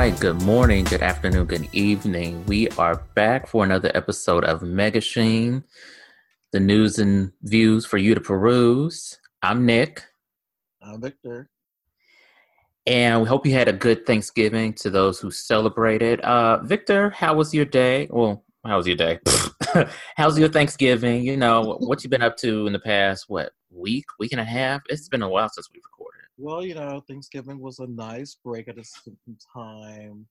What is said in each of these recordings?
Right, good morning, good afternoon, good evening. We are back for another episode of Megashine, the news and views for you to peruse. I'm Nick. I'm Victor. And we hope you had a good Thanksgiving to those who celebrated. Uh, Victor, how was your day? Well, how was your day? How's your Thanksgiving? You know, what you've been up to in the past, what, week, week and a half? It's been a while since we recorded. Well, you know, Thanksgiving was a nice break. at spent some time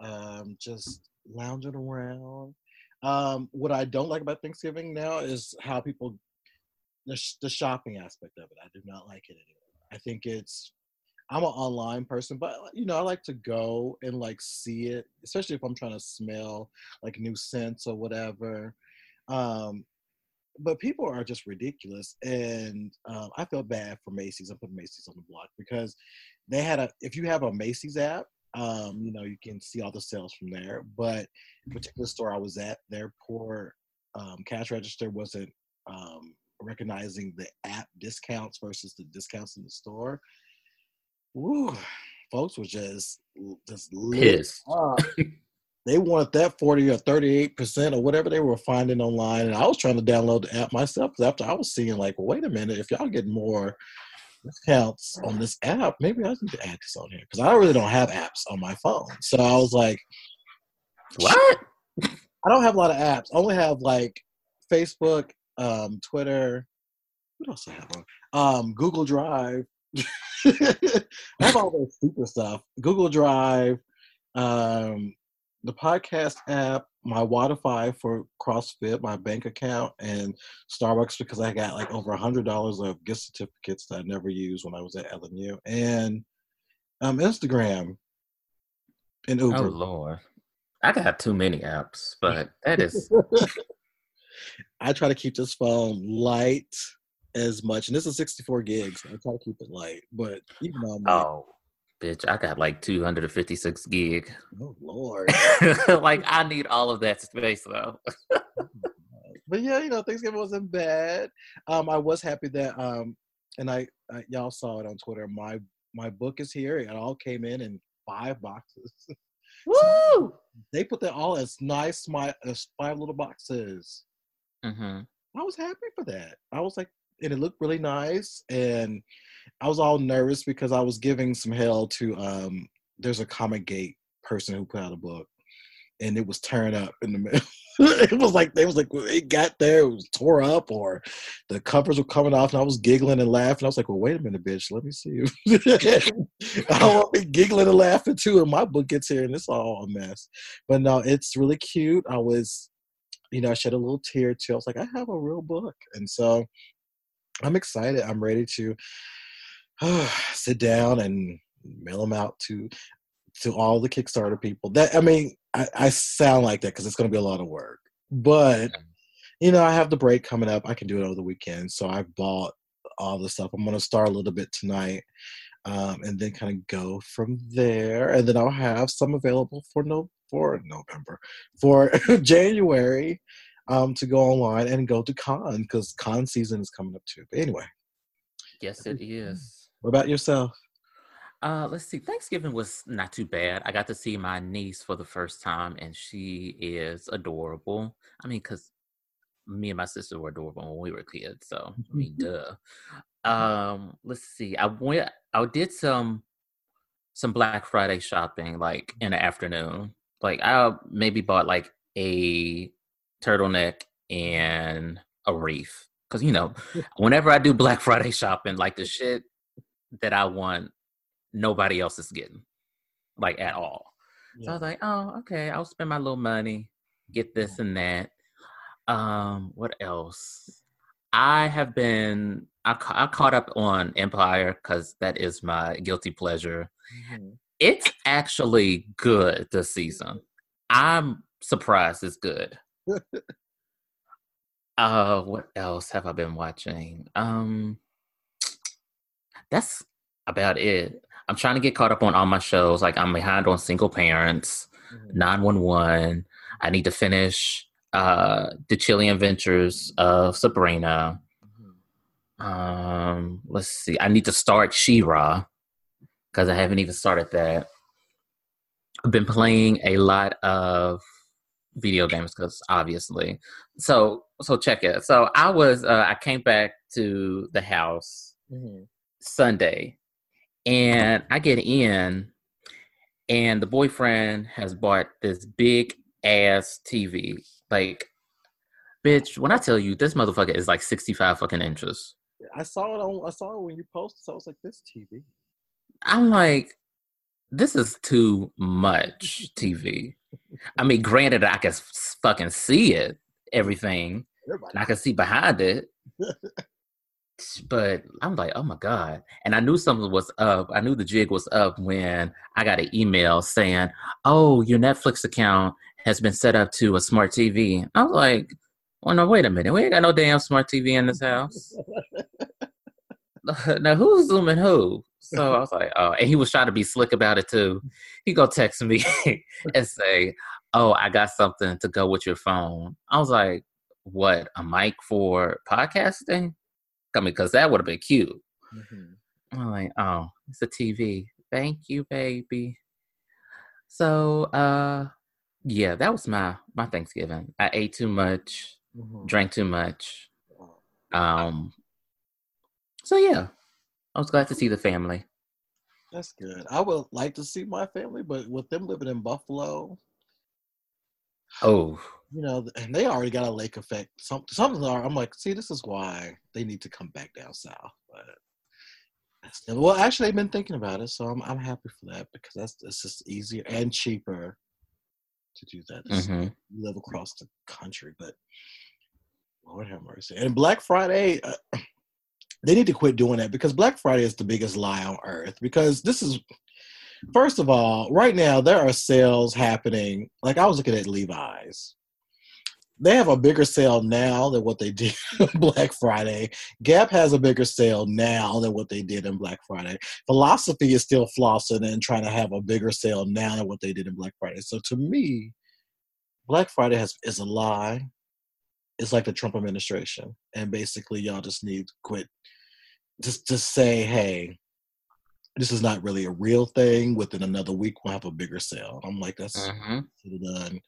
um, just lounging around. Um, what I don't like about Thanksgiving now is how people, the, sh- the shopping aspect of it. I do not like it anymore. I think it's, I'm an online person, but you know, I like to go and like see it, especially if I'm trying to smell like new scents or whatever. Um, but people are just ridiculous, and um, I felt bad for Macy's. I put Macy's on the block because they had a. If you have a Macy's app, um, you know you can see all the sales from there. But the particular store I was at, their poor um, cash register wasn't um, recognizing the app discounts versus the discounts in the store. Woo, folks were just just pissed. they wanted that 40 or 38 percent or whatever they were finding online. And i was trying to download the app myself because after i was seeing like well, wait a minute if y'all get more discounts on this app maybe i need to add this on here because i really don't have apps on my phone. So i was like what? I don't have a lot of apps. I only have like facebook um, twitter. What else i have on? Um, google drive. I have all that super stuff. Google drive um, the podcast app, my Wi-Fi for CrossFit, my bank account, and Starbucks because I got like over a hundred dollars of gift certificates that I never used when I was at LMU, and um, Instagram and Uber. Oh Lord, I got too many apps, but that is. I try to keep this phone light as much, and this is 64 gigs. I try to keep it light, but even though I'm like, oh Bitch, I got like 256 gig. Oh Lord. like I need all of that space though. but yeah, you know, Thanksgiving wasn't bad. Um, I was happy that um, and I, I, y'all saw it on Twitter. My my book is here. It all came in in five boxes. Woo! they put that all as nice, my as five little boxes. Mm-hmm. I was happy for that. I was like, and it looked really nice. And I was all nervous because I was giving some hell to um there's a comic gate person who put out a book and it was tearing up in the middle. it was like they was like it got there, it was tore up, or the covers were coming off, and I was giggling and laughing. I was like, "Well, wait a minute, bitch, let me see you." I want me giggling and laughing too, and my book gets here, and it's all a mess. But no, it's really cute. I was, you know, I shed a little tear too. I was like, I have a real book, and so I'm excited. I'm ready to sit down and mail them out to to all the Kickstarter people. That I mean, I, I sound like that because it's going to be a lot of work, but you know, I have the break coming up. I can do it over the weekend, so I bought all the stuff. I'm going to start a little bit tonight, um, and then kind of go from there. And then I'll have some available for no for November, for January, um, to go online and go to con because con season is coming up too. But anyway, yes, it is. What about yourself? Uh, let's see. Thanksgiving was not too bad. I got to see my niece for the first time, and she is adorable. I mean, because me and my sister were adorable when we were kids, so I mean, duh. Um, let's see. I went. I did some some Black Friday shopping, like in the afternoon. Like I maybe bought like a turtleneck and a wreath, because you know, whenever I do Black Friday shopping, like the shit that I want nobody else is getting, like at all. Yeah. So I was like, oh, okay, I'll spend my little money, get this and that. Um, what else? I have been I, ca- I caught up on Empire because that is my guilty pleasure. Mm-hmm. It's actually good this season. I'm surprised it's good. Uh, what else have I been watching? Um, that's about it. I'm trying to get caught up on all my shows. Like I'm behind on Single Parents, mm-hmm. 911. I need to finish uh the Chilling Adventures of Sabrina. Mm-hmm. Um, let's see. I need to start She-Ra because I haven't even started that. I've been playing a lot of video games because obviously. So so check it. So I was uh, I came back to the house mm-hmm. Sunday, and I get in, and the boyfriend has bought this big ass TV. Like, bitch, when I tell you this motherfucker is like sixty five fucking inches. I saw it on. I saw it when you posted. So I was like, this TV. I'm like, this is too much TV. I mean, granted, I can fucking see it, everything, and I can see behind it. but I'm like, oh my god! And I knew something was up. I knew the jig was up when I got an email saying, "Oh, your Netflix account has been set up to a smart TV." I was like, "Oh no, wait a minute. We ain't got no damn smart TV in this house." now who's zooming who? So I was like, oh, and he was trying to be slick about it too. He go text me and say, oh, I got something to go with your phone. I was like, what, a mic for podcasting? I mean, because that would have been cute. Mm-hmm. I'm like, oh, it's a TV. Thank you, baby. So, uh, yeah, that was my my Thanksgiving. I ate too much, mm-hmm. drank too much. Um, so yeah, I was glad to see the family. That's good. I would like to see my family, but with them living in Buffalo, oh, you know, and they already got a lake effect. Some something are. I'm like, see, this is why they need to come back down south. But well, actually, they've been thinking about it, so I'm I'm happy for that because that's it's just easier and cheaper to do that. Mm-hmm. live across the country, but Lord have mercy. And Black Friday. Uh, they need to quit doing that because Black Friday is the biggest lie on earth. Because this is, first of all, right now there are sales happening. Like I was looking at Levi's. They have a bigger sale now than what they did on Black Friday. Gap has a bigger sale now than what they did in Black Friday. Philosophy is still flossing and trying to have a bigger sale now than what they did in Black Friday. So to me, Black Friday has is a lie it's like the Trump administration, and basically y'all just need to quit. Just to say, hey, this is not really a real thing. Within another week, we'll have a bigger sale. I'm like, that's mm-hmm. done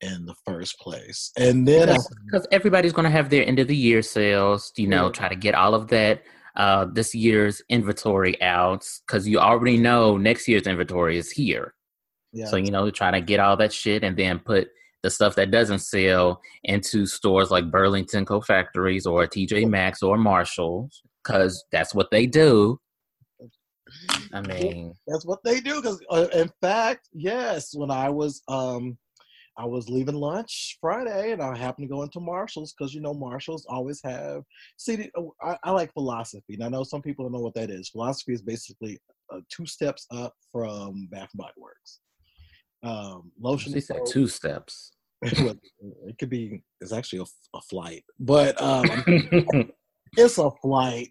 in the first place. And then because everybody's going to have their end of the year sales, you know, yeah. try to get all of that uh this year's inventory out because you already know next year's inventory is here. Yeah. So you know, try to get all that shit and then put the stuff that doesn't sell into stores like Burlington Coat Factories or TJ Maxx or Marshalls because that's what they do. I mean, that's what they do. Because uh, in fact, yes, when I was um, I was leaving lunch Friday, and I happened to go into Marshalls because you know Marshalls always have. See, uh, I, I, like philosophy, and I know some people don't know what that is. Philosophy is basically uh, two steps up from Bath and Body Works. Um, lotion. Said two steps. it could be. It's actually a, a flight, but um, it's a flight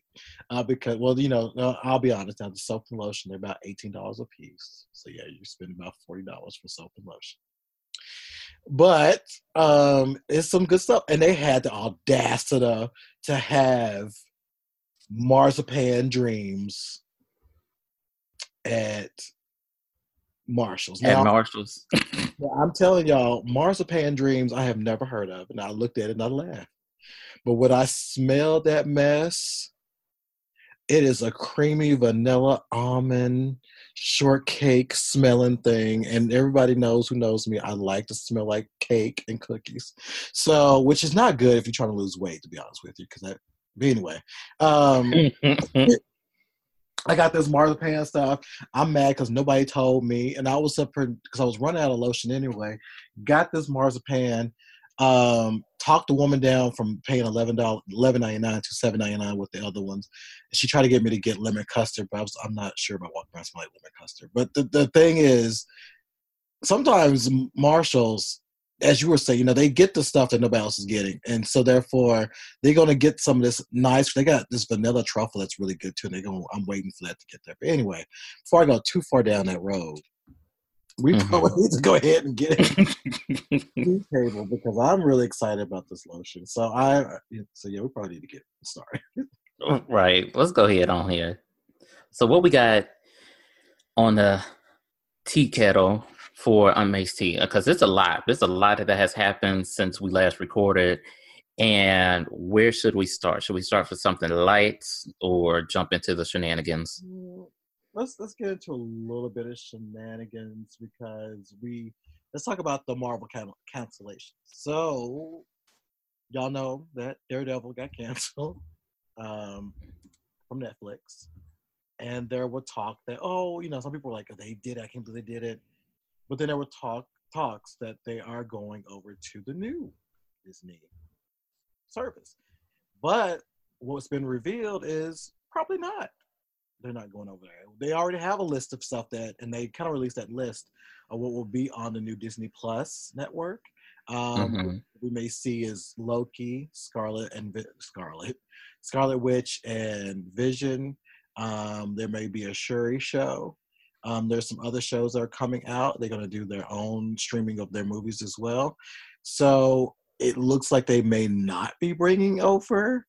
uh, because, well, you know, uh, I'll be honest. Now, the soap and lotion they're about eighteen dollars a piece. So yeah, you spend about forty dollars for soap and lotion. But um, it's some good stuff, and they had the audacity to have marzipan dreams at Marshalls. Now, At Marshalls. I'm telling y'all, marzipan dreams I have never heard of, and I looked at it and I laughed. But when I smelled that mess, it is a creamy vanilla almond shortcake smelling thing and everybody knows who knows me i like to smell like cake and cookies so which is not good if you're trying to lose weight to be honest with you because that but anyway um I got this marzipan stuff. I'm mad because nobody told me, and I was up because I was running out of lotion anyway. Got this marzipan. Um, talked the woman down from paying eleven dollars, eleven ninety nine to seven ninety nine with the other ones. She tried to get me to get lemon custard, but I was I'm not sure about what brand like lemon custard. But the the thing is, sometimes Marshalls as you were saying, you know, they get the stuff that nobody else is getting, and so therefore they're going to get some of this nice. They got this vanilla truffle that's really good too, and they're going. I'm waiting for that to get there. But anyway, before I go too far down that road, we mm-hmm. probably need to go ahead and get it table because I'm really excited about this lotion. So I, so yeah, we probably need to get started. right, let's go ahead on here. So what we got on the tea kettle for Unmazed T because it's a lot. There's a lot that has happened since we last recorded. And where should we start? Should we start with something light or jump into the shenanigans? Mm, let's let's get into a little bit of shenanigans because we let's talk about the Marvel can- cancellation. So y'all know that Daredevil got canceled um, from Netflix, and there were talk that oh, you know, some people were like, oh, they did. I can't believe they did it, but then there were talk talks that they are going over to the new Disney service, but what's been revealed is probably not. They're not going over there. They already have a list of stuff that, and they kind of released that list of what will be on the new Disney Plus network. Um, mm-hmm. We may see is Loki, Scarlet, and Vi- Scarlet, Scarlet Witch, and Vision. Um, there may be a Shuri show. Um, there's some other shows that are coming out. They're going to do their own streaming of their movies as well. So it looks like they may not be bringing over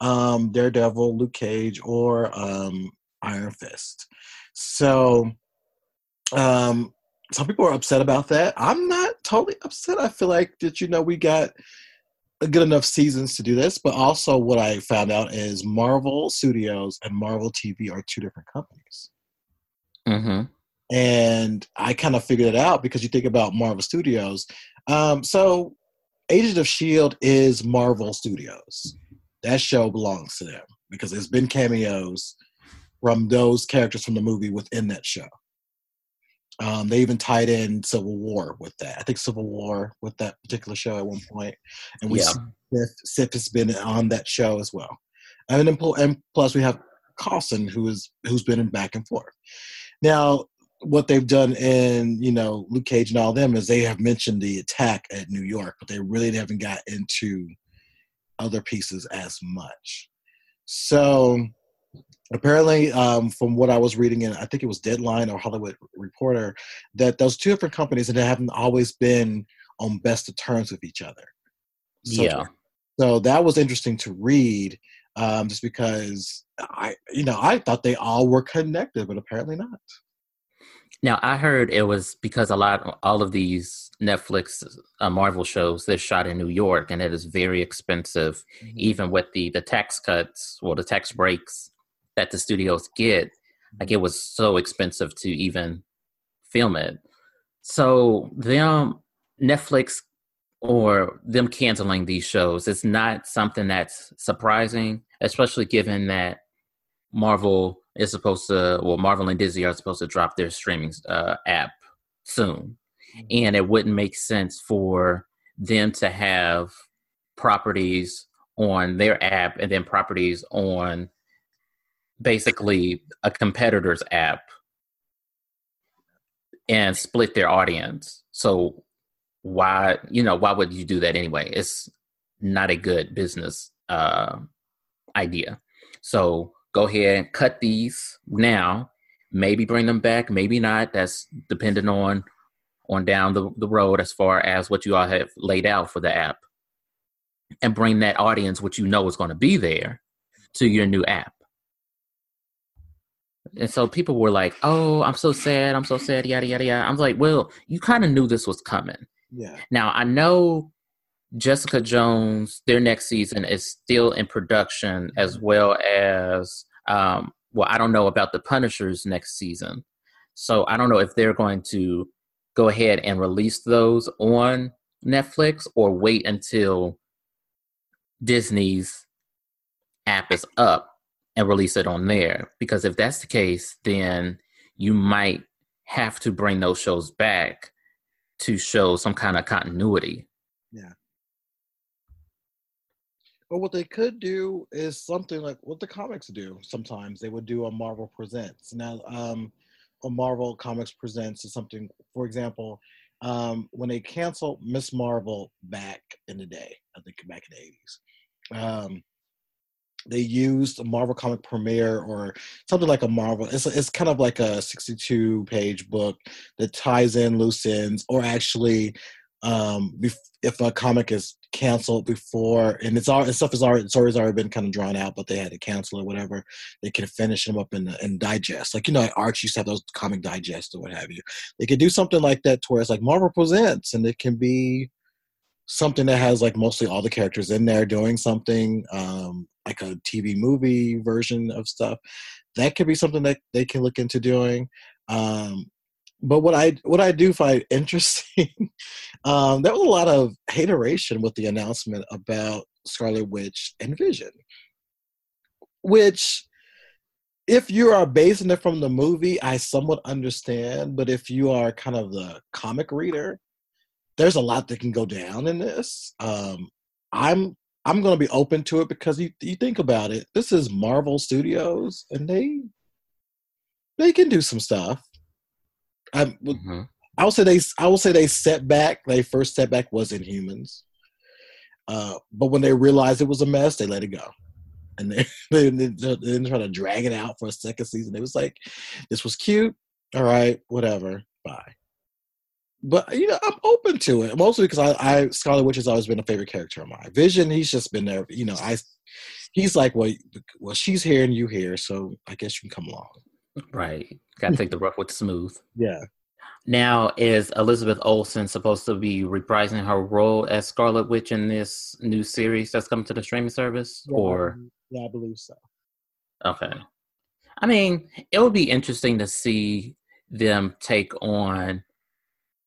um, Daredevil, Luke Cage, or um, Iron Fist. So um, some people are upset about that. I'm not totally upset. I feel like that you know we got good enough seasons to do this, but also what I found out is Marvel Studios and Marvel TV are two different companies. Mm-hmm. And I kind of figured it out because you think about Marvel Studios. Um, so Agent of Shield is Marvel Studios. That show belongs to them because there's been cameos from those characters from the movie within that show. Um, they even tied in Civil War with that. I think Civil War with that particular show at one point, and we yeah. Sif, Sif has been on that show as well. And then and plus we have Coulson who is who's been in back and forth. Now, what they've done in you know Luke Cage and all them is they have mentioned the attack at New York, but they really haven't got into other pieces as much. So apparently um, from what i was reading in i think it was deadline or hollywood reporter that those two different companies and they haven't always been on best of terms with each other so, yeah so that was interesting to read um, just because i you know i thought they all were connected but apparently not. Now i heard it was because a lot all of these netflix uh, marvel shows they're shot in new york and it is very expensive mm-hmm. even with the the tax cuts or the tax breaks that the studios get. Like it was so expensive to even film it. So them netflix or them canceling these shows is not something that's surprising especially given that marvel is supposed to well marvel and disney are supposed to drop their streaming uh, app soon mm-hmm. and it wouldn't make sense for them to have properties on their app and then properties on basically a competitor's app and split their audience. So why, you know, why would you do that anyway? It's not a good business uh, idea. So go ahead and cut these now. Maybe bring them back, maybe not. That's dependent on on down the, the road as far as what you all have laid out for the app. And bring that audience, which you know is going to be there, to your new app and so people were like, "Oh, I'm so sad. I'm so sad." Yada yada yada. I'm like, "Well, you kind of knew this was coming." Yeah. Now I know Jessica Jones. Their next season is still in production, as mm-hmm. well as um, well. I don't know about the Punishers next season, so I don't know if they're going to go ahead and release those on Netflix or wait until Disney's app is up and release it on there. Because if that's the case, then you might have to bring those shows back to show some kind of continuity. Yeah. But what they could do is something like what the comics do sometimes. They would do a Marvel Presents. Now, um, a Marvel Comics Presents is something, for example, um, when they canceled Miss Marvel back in the day, I think back in the 80s, um, they used a Marvel comic premiere or something like a Marvel. It's it's kind of like a 62 page book that ties in loose ends, or actually um, if a comic is canceled before and it's all stuff is already story's already been kind of drawn out, but they had to cancel or whatever, they can finish them up and and digest. Like you know, like Arch used to have those comic digests or what have you. They could do something like that to where it's like Marvel presents, and it can be something that has like mostly all the characters in there doing something, um, like a TV movie version of stuff. That could be something that they can look into doing. Um, but what I what I do find interesting, um, there was a lot of hateration with the announcement about Scarlet Witch and Vision, which if you are basing it from the movie, I somewhat understand. But if you are kind of the comic reader, there's a lot that can go down in this. Um, I'm I'm going to be open to it because you you think about it. This is Marvel Studios, and they they can do some stuff. I mm-hmm. I will say they I will say they set back. Their first setback was Inhumans, uh, but when they realized it was a mess, they let it go, and they, they, they didn't try to drag it out for a second season. It was like, this was cute. All right, whatever. Bye. But you know, I'm open to it mostly because I, I Scarlet Witch has always been a favorite character of mine. Vision, he's just been there. You know, I he's like, well, well, she's here and you here, so I guess you can come along. Right. Got to take the rough with the smooth. Yeah. Now, is Elizabeth Olsen supposed to be reprising her role as Scarlet Witch in this new series that's coming to the streaming service? Yeah, or yeah, I believe so. Okay. I mean, it would be interesting to see them take on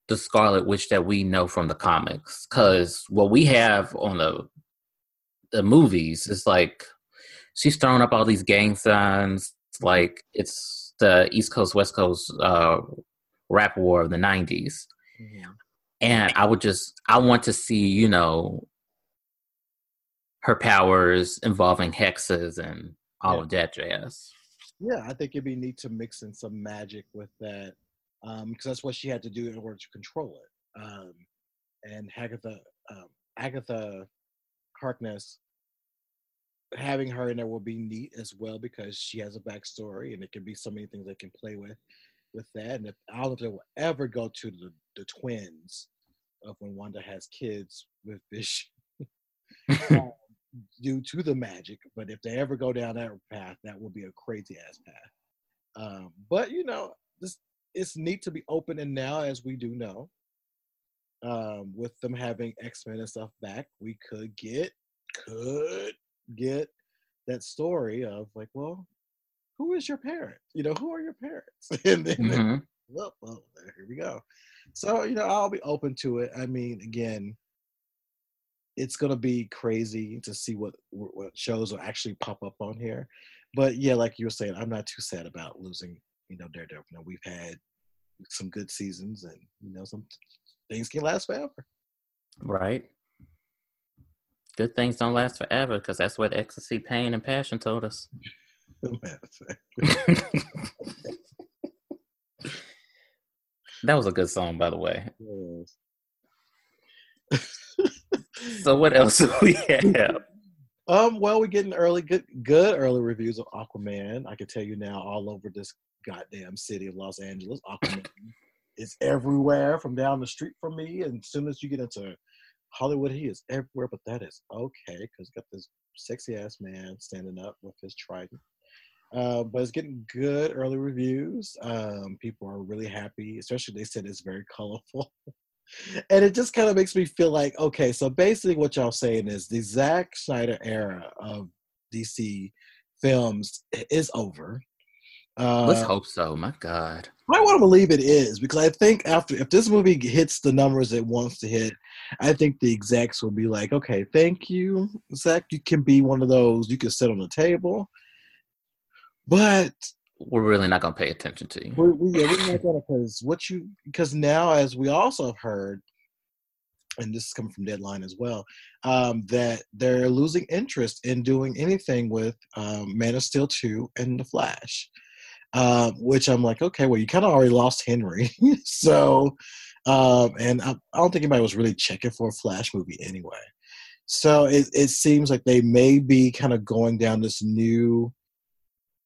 the Scarlet Witch that we know from the comics, because what we have on the the movies is like she's throwing up all these gang signs, like it's the East Coast West Coast uh, rap war of the 90s. Yeah. And I would just, I want to see, you know, her powers involving hexes and all yeah. of that jazz. Yeah, I think it'd be neat to mix in some magic with that because um, that's what she had to do in order to control it. Um, and Agatha, um, Agatha Harkness, having her in there will be neat as well because she has a backstory and it can be so many things they can play with with that. And if I don't know if they will ever go to the, the twins of when Wanda has kids with Vision um, due to the magic. But if they ever go down that path, that will be a crazy ass path. Um, but you know, this it's neat to be open and now as we do know. Um, with them having X-Men and stuff back, we could get could get that story of like, well, who is your parent? You know, who are your parents? and then, mm-hmm. well, well, here we go. So, you know, I'll be open to it. I mean, again, it's gonna be crazy to see what what shows will actually pop up on here. But yeah, like you were saying, I'm not too sad about losing, you know, Daredevil. You know, we've had some good seasons, and you know, some things can last forever. Right. Good things don't last forever because that's what ecstasy, pain, and passion told us. that was a good song, by the way. so what else do we have? Um, well, we're getting early, good, good early reviews of Aquaman. I can tell you now, all over this goddamn city of Los Angeles, Aquaman is everywhere from down the street from me. And as soon as you get into Hollywood, he is everywhere. But that is okay because got this sexy ass man standing up with his trident. Uh, but it's getting good early reviews. Um, people are really happy, especially they said it's very colorful. and it just kind of makes me feel like, okay, so basically what y'all saying is the Zack Snyder era of DC films is over. Uh, Let's hope so. My God. I want to believe it is because I think after if this movie hits the numbers it wants to hit, I think the execs will be like, okay, thank you, Zach. You can be one of those. You can sit on the table but we're really not going to pay attention to you. We're, we, yeah, we're not to because what you because now as we also have heard, and this is coming from Deadline as well, um, that they're losing interest in doing anything with um, Man of Steel two and The Flash. Um, which I'm like, okay, well, you kind of already lost Henry, so, um, and I, I, don't think anybody was really checking for a Flash movie anyway. So it, it seems like they may be kind of going down this new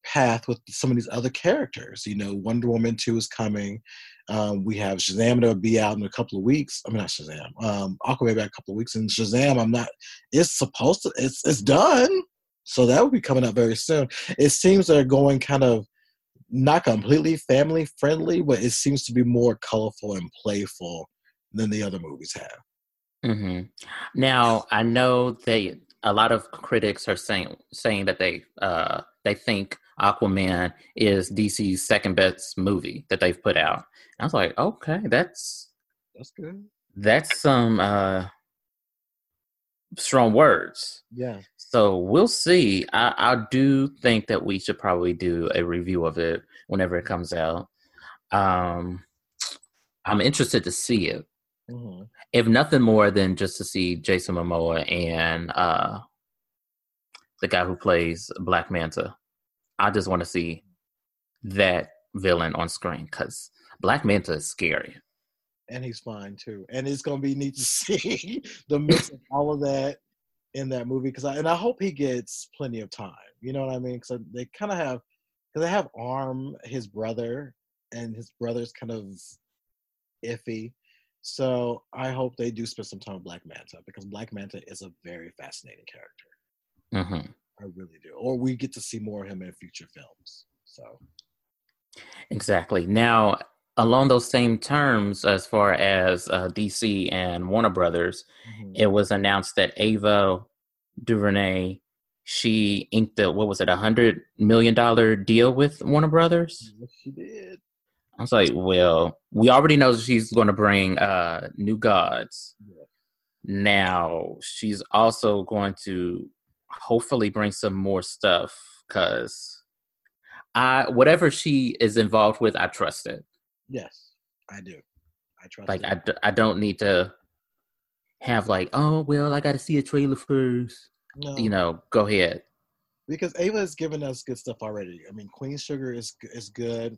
path with some of these other characters. You know, Wonder Woman 2 is coming. Um, we have Shazam that'll be out in a couple of weeks. I mean, not Shazam. Um, Aquaman back a couple of weeks, and Shazam, I'm not. It's supposed to. It's it's done. So that will be coming up very soon. It seems they're going kind of not completely family friendly, but it seems to be more colorful and playful than the other movies have. Mm-hmm. Now I know that a lot of critics are saying saying that they uh, they think Aquaman is DC's second best movie that they've put out. I was like, okay, that's that's good. That's some uh, strong words. Yeah. So we'll see. I, I do think that we should probably do a review of it whenever it comes out. Um, I'm interested to see it. Mm-hmm. If nothing more than just to see Jason Momoa and uh, the guy who plays Black Manta. I just want to see that villain on screen because Black Manta is scary. And he's fine too. And it's gonna be neat to see the mix of all of that in that movie because I and I hope he gets plenty of time. You know what I mean? Because they kind of have because they have Orm, his brother, and his brother's kind of iffy. So I hope they do spend some time with Black Manta because Black Manta is a very fascinating character. Mm-hmm. I really do. Or we get to see more of him in future films. So exactly. Now, along those same terms, as far as uh, DC and Warner Brothers, mm-hmm. it was announced that Ava DuVernay she inked the what was it a hundred million dollar deal with Warner Brothers. Yes, she did. I was like, well, we already know she's going to bring uh, New Gods. Yeah. Now she's also going to hopefully bring some more stuff because I whatever she is involved with, I trust it. Yes, I do. I trust. Like I, I don't need to have like, oh well, I got to see a trailer first. No. You know, go ahead. Because Ava has given us good stuff already. I mean, Queen Sugar is is good.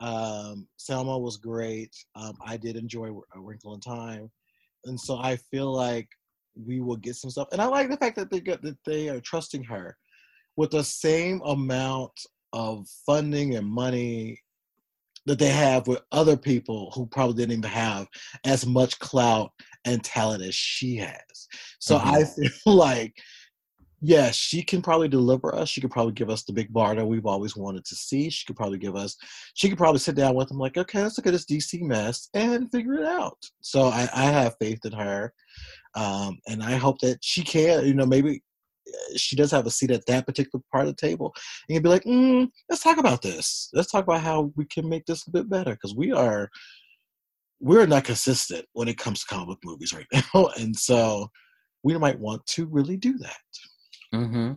Um, Selma was great. Um, I did enjoy A Wrinkle in Time, and so I feel like we will get some stuff. And I like the fact that they get that they are trusting her with the same amount of funding and money that they have with other people who probably didn't even have as much clout and talent as she has. So mm-hmm. I feel like yeah, she can probably deliver us. She could probably give us the big bar that we've always wanted to see. She could probably give us, she could probably sit down with them like, okay, let's look at this DC mess and figure it out. So I, I have faith in her. Um, and I hope that she can, you know, maybe she does have a seat at that particular part of the table and you'd be like, mm, let's talk about this. Let's talk about how we can make this a bit better because we are, we're not consistent when it comes to comic book movies right now. And so we might want to really do that. Mm-hmm.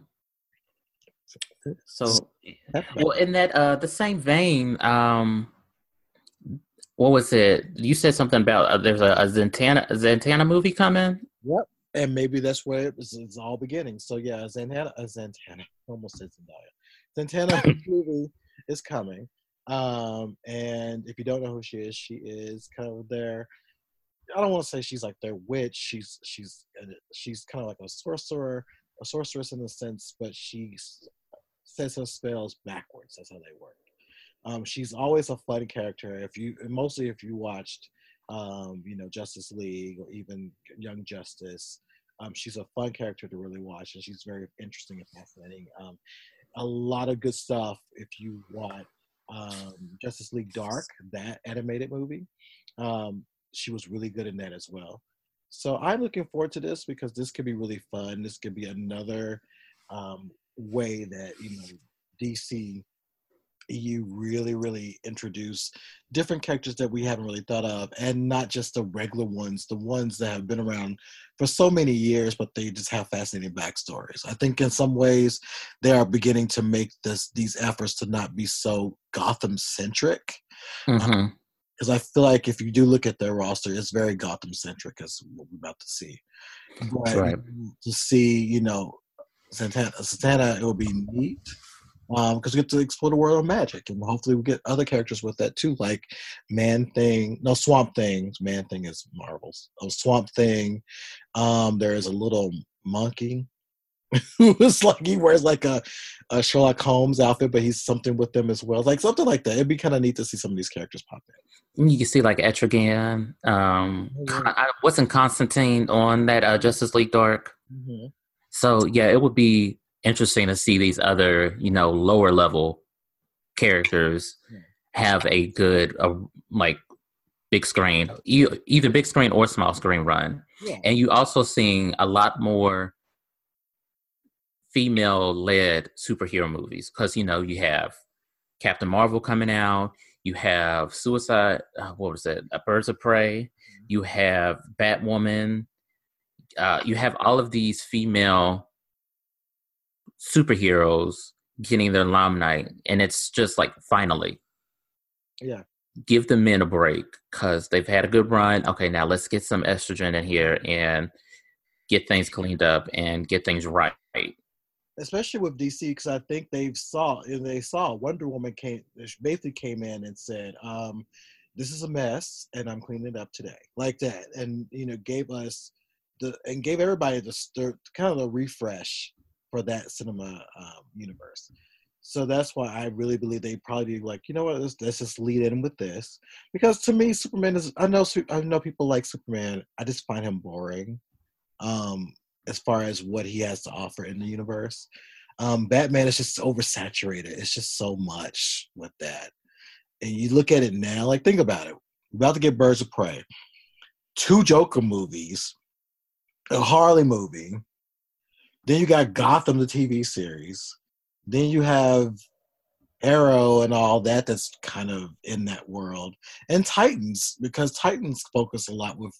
So, well, in that uh, the same vein, um, what was it? You said something about uh, there's a, a Zatanna a Zatanna movie coming. Yep, and maybe that's where it was, it's all beginning. So yeah, a Zatanna, a almost said Zendaya. Zatanna movie is coming. Um, and if you don't know who she is, she is kind of their. I don't want to say she's like their witch. She's she's she's kind of like a sorcerer a sorceress in a sense, but she says her spells backwards. That's how they work. Um, she's always a fun character. If you, mostly if you watched, um, you know, Justice League or even Young Justice, um, she's a fun character to really watch, and she's very interesting and fascinating. Um, a lot of good stuff if you want um, Justice League Dark, that animated movie. Um, she was really good in that as well. So I'm looking forward to this because this could be really fun. This could be another um, way that you know DC EU really, really introduce different characters that we haven't really thought of, and not just the regular ones, the ones that have been around for so many years, but they just have fascinating backstories. I think in some ways they are beginning to make this these efforts to not be so Gotham centric. Mm-hmm. Um, because I feel like if you do look at their roster, it's very Gotham centric, as what we're about to see. But right. to see, you know, Zatanna, Zatanna, it will be neat because um, we get to explore the world of magic, and hopefully we get other characters with that too, like Man Thing. No, Swamp Thing. Man Thing is Marvels. Oh, Swamp Thing. Um, there is a little monkey. it's like he wears like a, a Sherlock Holmes outfit, but he's something with them as well. Like something like that. It'd be kind of neat to see some of these characters pop in. You can see like Etrigan. Um, mm-hmm. I wasn't Constantine on that uh, Justice League Dark. Mm-hmm. So yeah, it would be interesting to see these other, you know, lower level characters have a good, uh, like, big screen, either big screen or small screen run. Yeah. And you also seeing a lot more female led superhero movies because you know you have Captain Marvel coming out, you have Suicide, uh, what was it, uh, Birds of Prey, mm-hmm. you have Batwoman, uh, you have all of these female superheroes getting their limelight, and it's just like finally, yeah, give the men a break because they've had a good run. Okay, now let's get some estrogen in here and get things cleaned up and get things right. Especially with DC, because I think they've saw and they saw Wonder Woman came basically came in and said, um, "This is a mess, and I'm cleaning it up today," like that, and you know, gave us the and gave everybody the stir, kind of a refresh for that cinema um, universe. So that's why I really believe they probably be like, you know what, let's, let's just lead in with this, because to me, Superman is. I know I know people like Superman. I just find him boring. Um, as far as what he has to offer in the universe. Um, Batman is just oversaturated. It's just so much with that. And you look at it now, like think about it. We're about to get Birds of Prey, two Joker movies, a Harley movie. Then you got Gotham, the TV series. Then you have Arrow and all that that's kind of in that world. And Titans, because Titans focus a lot with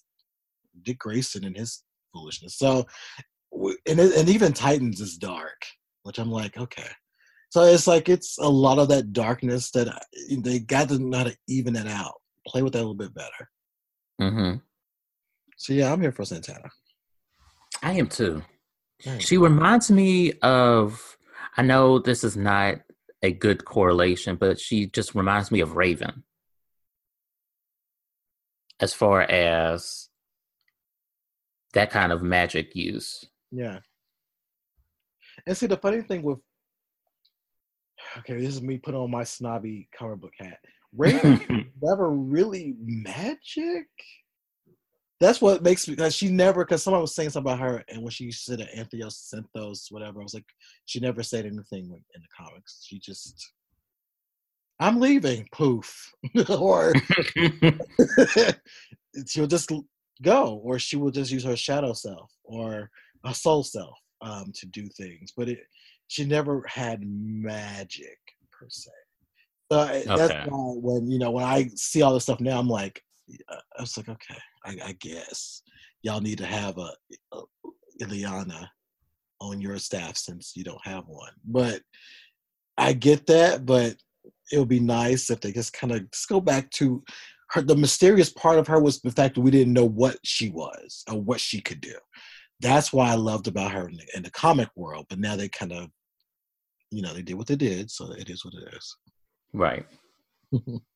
Dick Grayson and his foolishness. So, and and even Titans is dark, which I'm like, okay. So it's like it's a lot of that darkness that uh, they got to know how to even it out, play with that a little bit better. Mm-hmm. So yeah, I'm here for Zatanna. I am too. Mm. She reminds me of. I know this is not a good correlation, but she just reminds me of Raven. As far as that kind of magic use. Yeah. And see, the funny thing with okay, this is me putting on my snobby comic book hat. Raven never really magic. That's what makes me because she never because someone was saying something about her and when she said Antheos Synthos, whatever, I was like, she never said anything in the comics. She just I'm leaving, poof. or she'll just go, or she will just use her shadow self or a soul self um, to do things. But it, she never had magic per se. So okay. that's why when you know when I see all this stuff now, I'm like, I was like, okay, I, I guess y'all need to have a, a Illyana on your staff since you don't have one. But I get that, but it would be nice if they just kind of just go back to her the mysterious part of her was the fact that we didn't know what she was or what she could do. That's why I loved about her in the, in the comic world. But now they kind of, you know, they did what they did, so it is what it is. Right.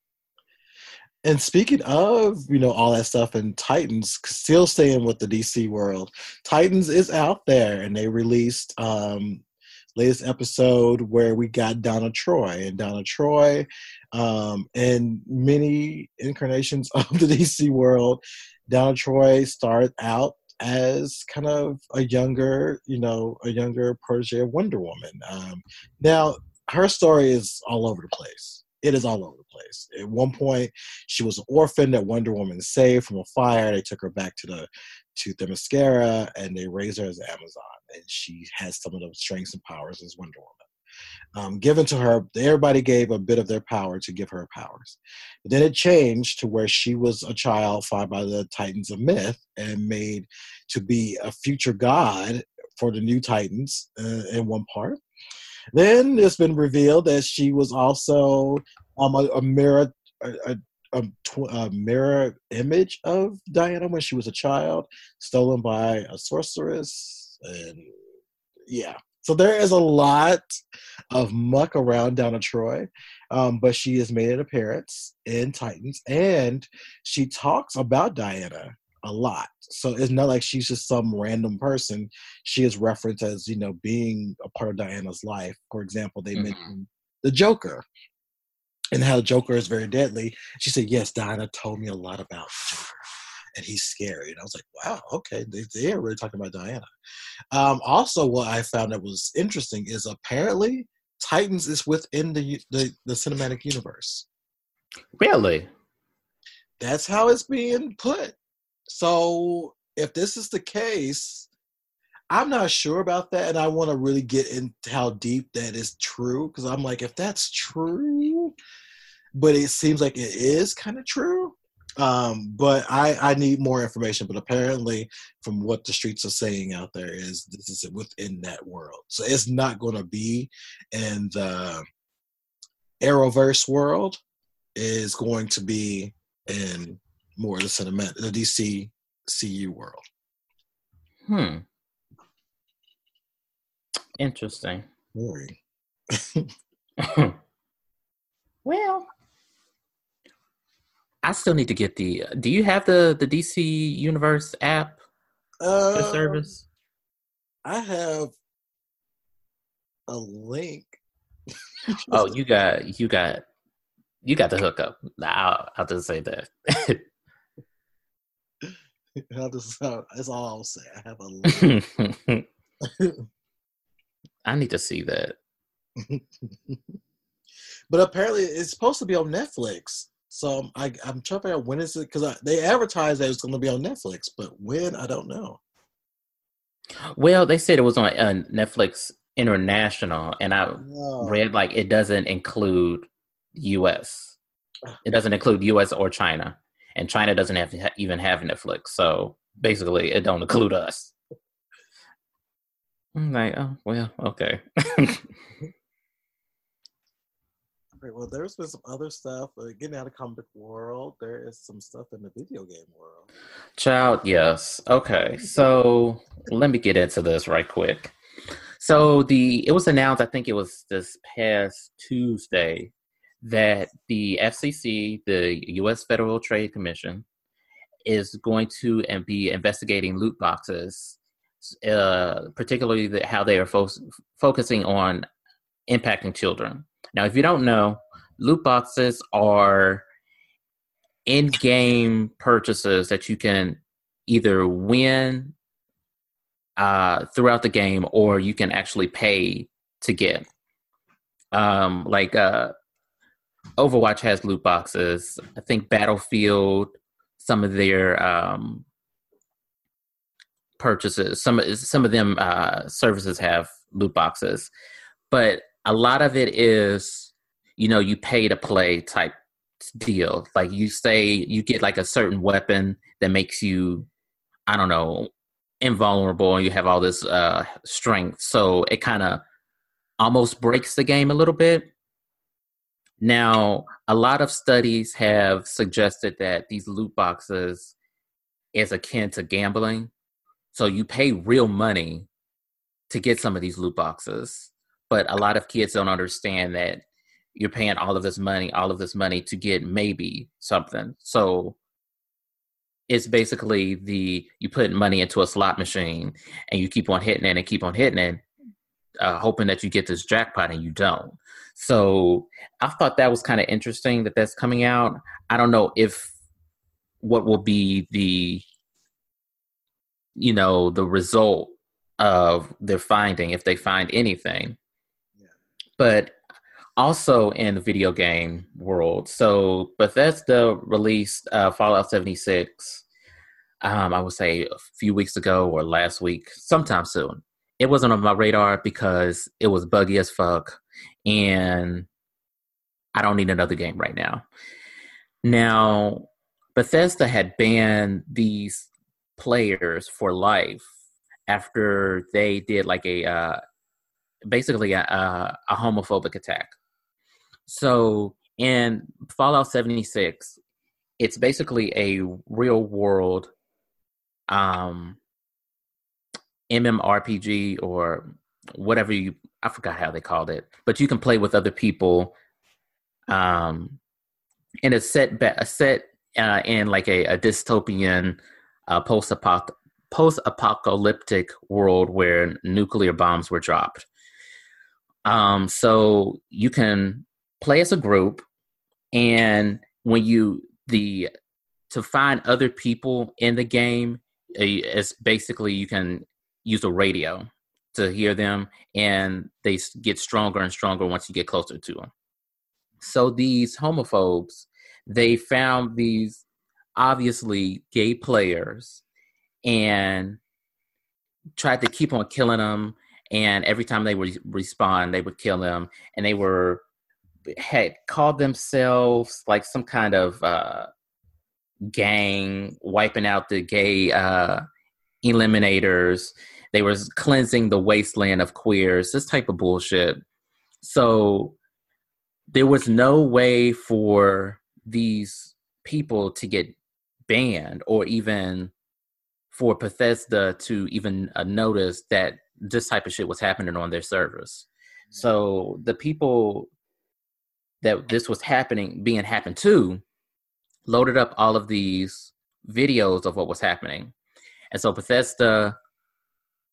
and speaking of, you know, all that stuff and Titans, still staying with the DC world, Titans is out there, and they released um latest episode where we got Donna Troy, and Donna Troy um, and many incarnations of the DC world, Donna Troy started out as kind of a younger, you know, a younger protege of Wonder Woman. Um, now, her story is all over the place. It is all over the place. At one point, she was an orphan that Wonder Woman saved from a fire. They took her back to the to Themyscira and they raised her as an Amazon. And she has some of the strengths and powers as Wonder Woman um, given to her. Everybody gave a bit of their power to give her powers. But then it changed to where she was a child fought by the Titans of Myth and made to be a future god for the new Titans uh, in one part. Then it's been revealed that she was also um, a, a mirror. A, a, a, mirror image of Diana when she was a child, stolen by a sorceress, and yeah, so there is a lot of muck around Donna Troy, um, but she has made an appearance in Titans, and she talks about Diana a lot. So it's not like she's just some random person. She is referenced as, you know, being a part of Diana's life. For example, they mm-hmm. mentioned the Joker and how Joker is very deadly. She said, Yes, Diana told me a lot about Joker. And he's scary. And I was like, wow, okay. They, they are really talking about Diana. Um, also, what I found that was interesting is apparently Titans is within the, the, the cinematic universe. Really? That's how it's being put. So if this is the case, I'm not sure about that, and I want to really get into how deep that is true because I'm like, if that's true, but it seems like it is kind of true. Um, but I, I need more information. But apparently, from what the streets are saying out there, is this is within that world. So it's not going to be in the Arrowverse world. Is going to be in more of the cinematic, the DC CU world. Hmm. Interesting. Very. well, I still need to get the. Do you have the the DC Universe app? Uh, the service. I have a link. oh, you got you got you got the hookup. I'll I'll just say that. I'll just, that's all I'll say. I have a link. I need to see that. but apparently, it's supposed to be on Netflix. So I, I'm trying to figure out when is it because they advertised that it's going to be on Netflix, but when I don't know. Well, they said it was on uh, Netflix International, and I oh. read like it doesn't include U.S. It doesn't include U.S. or China, and China doesn't have ha- even have Netflix. So basically, it don't include us. I'm like, oh well, okay. well, there's been some other stuff. Uh, getting out of comic world, there is some stuff in the video game world. Child, yes. Okay, so let me get into this right quick. So the it was announced, I think it was this past Tuesday, that the FCC, the U.S. Federal Trade Commission, is going to and be investigating loot boxes, uh, particularly the, how they are fo- focusing on impacting children. Now, if you don't know, loot boxes are in game purchases that you can either win uh, throughout the game or you can actually pay to get. Um, like uh, Overwatch has loot boxes. I think Battlefield, some of their um, purchases, some some of them uh, services have loot boxes, but a lot of it is, you know, you pay to play type deal. Like you say, you get like a certain weapon that makes you, I don't know, invulnerable, and you have all this uh, strength. So it kind of almost breaks the game a little bit. Now, a lot of studies have suggested that these loot boxes is akin to gambling. So you pay real money to get some of these loot boxes. But a lot of kids don't understand that you're paying all of this money all of this money to get maybe something. So it's basically the you put money into a slot machine and you keep on hitting it and keep on hitting it uh, hoping that you get this jackpot and you don't so i thought that was kind of interesting that that's coming out i don't know if what will be the you know the result of their finding if they find anything but also in the video game world. So Bethesda released uh, Fallout 76. Um, I would say a few weeks ago or last week, sometime soon. It wasn't on my radar because it was buggy as fuck, and I don't need another game right now. Now, Bethesda had banned these players for life after they did like a uh, basically a, a, a homophobic attack. So in Fallout 76, it's basically a real world um, MMORPG or whatever you I forgot how they called it, but you can play with other people. Um, in a set a set uh, in like a, a dystopian a post apocalyptic world where nuclear bombs were dropped. Um, so you can play as a group, and when you the to find other people in the game, it's basically you can use a radio to hear them, and they get stronger and stronger once you get closer to them. So these homophobes, they found these obviously gay players and tried to keep on killing them. And every time they would respond, they would kill them. And they were had called themselves like some kind of uh, gang, wiping out the gay uh, eliminators. They were cleansing the wasteland of queers. This type of bullshit. So there was no way for these people to get banned or even for Bethesda to even uh, notice that this type of shit was happening on their servers. So the people that this was happening, being happened to, loaded up all of these videos of what was happening. And so Bethesda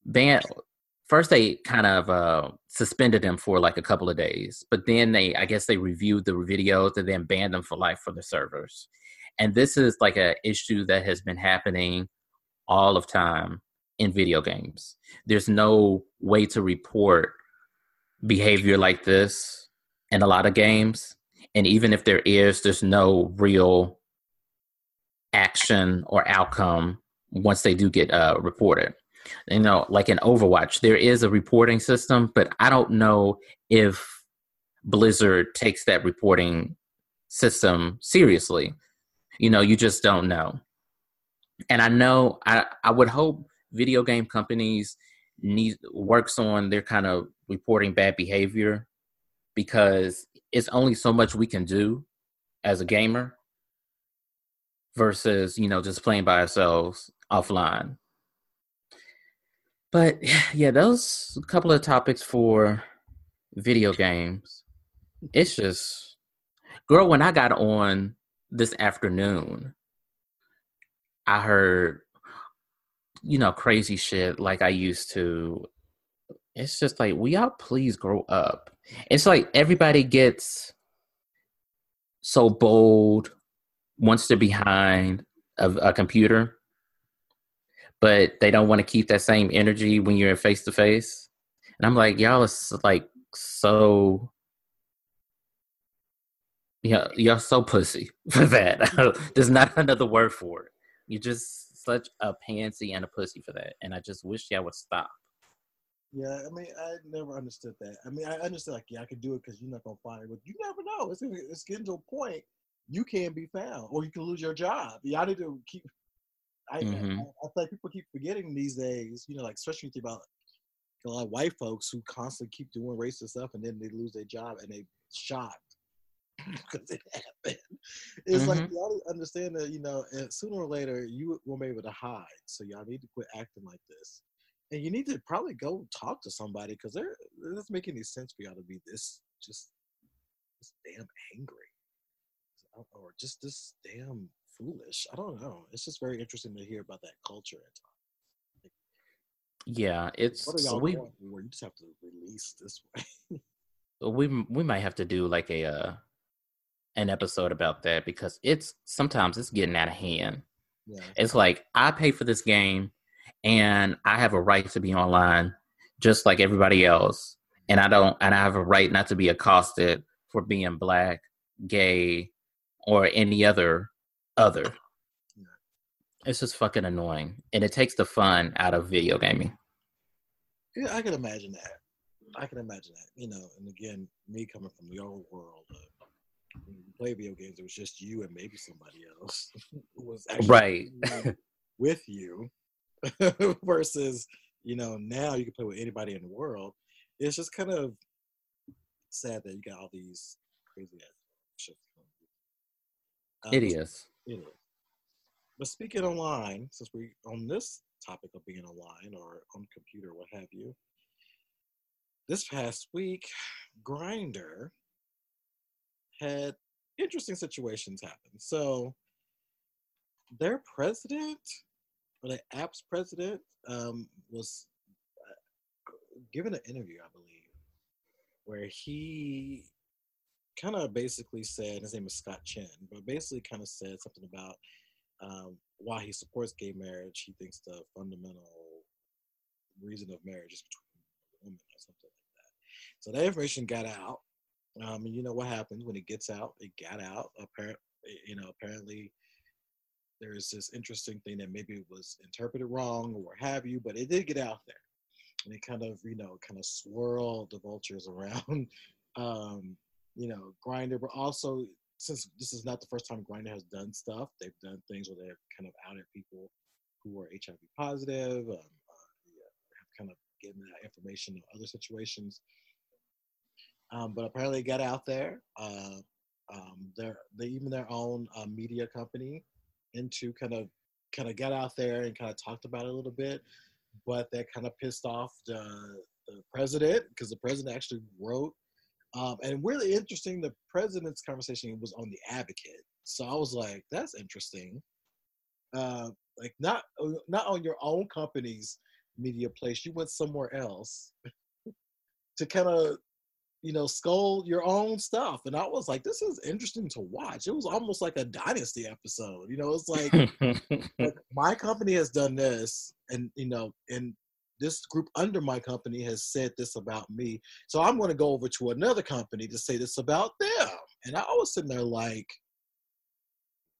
banned first they kind of uh, suspended him for like a couple of days, but then they I guess they reviewed the videos and then banned them for life for the servers. And this is like a issue that has been happening all of time in video games. There's no way to report behavior like this in a lot of games. And even if there is, there's no real action or outcome once they do get uh, reported you know, like in Overwatch, there is a reporting system, but I don't know if Blizzard takes that reporting system seriously. You know, you just don't know. And I know I, I would hope video game companies need works on their kind of reporting bad behavior because it's only so much we can do as a gamer versus, you know, just playing by ourselves offline. But yeah, those couple of topics for video games. It's just, girl, when I got on this afternoon, I heard, you know, crazy shit like I used to. It's just like, we all please grow up? It's like everybody gets so bold once they're behind a, a computer but they don't want to keep that same energy when you're in face to face. And I'm like, y'all is like so yeah, you're so pussy for that. There's not another word for it. You're just such a pansy and a pussy for that. And I just wish y'all would stop. Yeah, I mean, I never understood that. I mean, I understand like, yeah, I could do it because you're not gonna find it, but you never know. It's it's getting to a point you can't be found, or you can lose your job. Y'all need to keep I, mm-hmm. I, I think people keep forgetting these days, you know, like especially about a lot of white folks who constantly keep doing racist stuff and then they lose their job and they shocked because it happened. It's mm-hmm. like y'all understand that, you know, and sooner or later you will be able to hide. So y'all need to quit acting like this. And you need to probably go talk to somebody because they're it doesn't make any sense for y'all to be this just this damn angry. Or just this damn foolish. I don't know. It's just very interesting to hear about that culture at times. Like, yeah, it's what are y'all we, where you just have to release this way. we we might have to do like a uh, an episode about that because it's sometimes it's getting out of hand. Yeah. It's like I pay for this game and I have a right to be online just like everybody else. And I don't and I have a right not to be accosted for being black, gay, or any other other. It's just fucking annoying, and it takes the fun out of video gaming. Yeah, I can imagine that. I can imagine that. You know, and again, me coming from the old world, uh, when you play video games, it was just you and maybe somebody else who was actually right with you, versus you know now you can play with anybody in the world. It's just kind of sad that you got all these crazy ass shit. Um, it is. But speaking online, since we're on this topic of being online or on computer, what have you, this past week, Grindr had interesting situations happen. So their president or the app's president um, was uh, given an interview, I believe, where he kind of basically said his name is Scott Chen, but basically kind of said something about um, why he supports gay marriage. He thinks the fundamental reason of marriage is between a woman or something like that. So that information got out. Um, and you know what happens when it gets out? It got out. Apparently, you know, apparently there's this interesting thing that maybe it was interpreted wrong or have you, but it did get out there. And it kind of, you know, kind of swirled the vultures around, um, you know, Grindr, but also since this is not the first time Grindr has done stuff, they've done things where they've kind of outed people who are HIV positive, um, uh, have kind of given that information in other situations. Um, but apparently, it got out there. Uh, um, their, they even their own uh, media company Into kind of kind of got out there and kind of talked about it a little bit, but that kind of pissed off the, the president because the president actually wrote. Um, and really interesting, the president's conversation was on the Advocate, so I was like, that's interesting. Uh, like not not on your own company's media place, you went somewhere else to kind of you know, scold your own stuff. And I was like, this is interesting to watch. It was almost like a dynasty episode. You know, it's like, like my company has done this, and you know, and this group under my company has said this about me. So I'm going to go over to another company to say this about them. And I was sitting there like,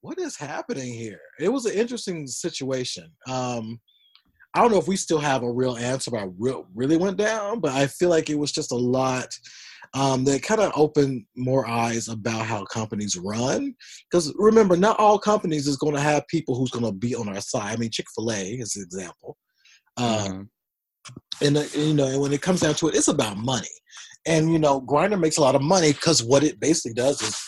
what is happening here? It was an interesting situation. Um, I don't know if we still have a real answer about what really went down, but I feel like it was just a lot um, that kind of opened more eyes about how companies run. Because remember, not all companies is going to have people who's going to be on our side. I mean, Chick Fil A is an example. Um, mm-hmm. And uh, you know, and when it comes down to it, it's about money. And you know, Grindr makes a lot of money because what it basically does is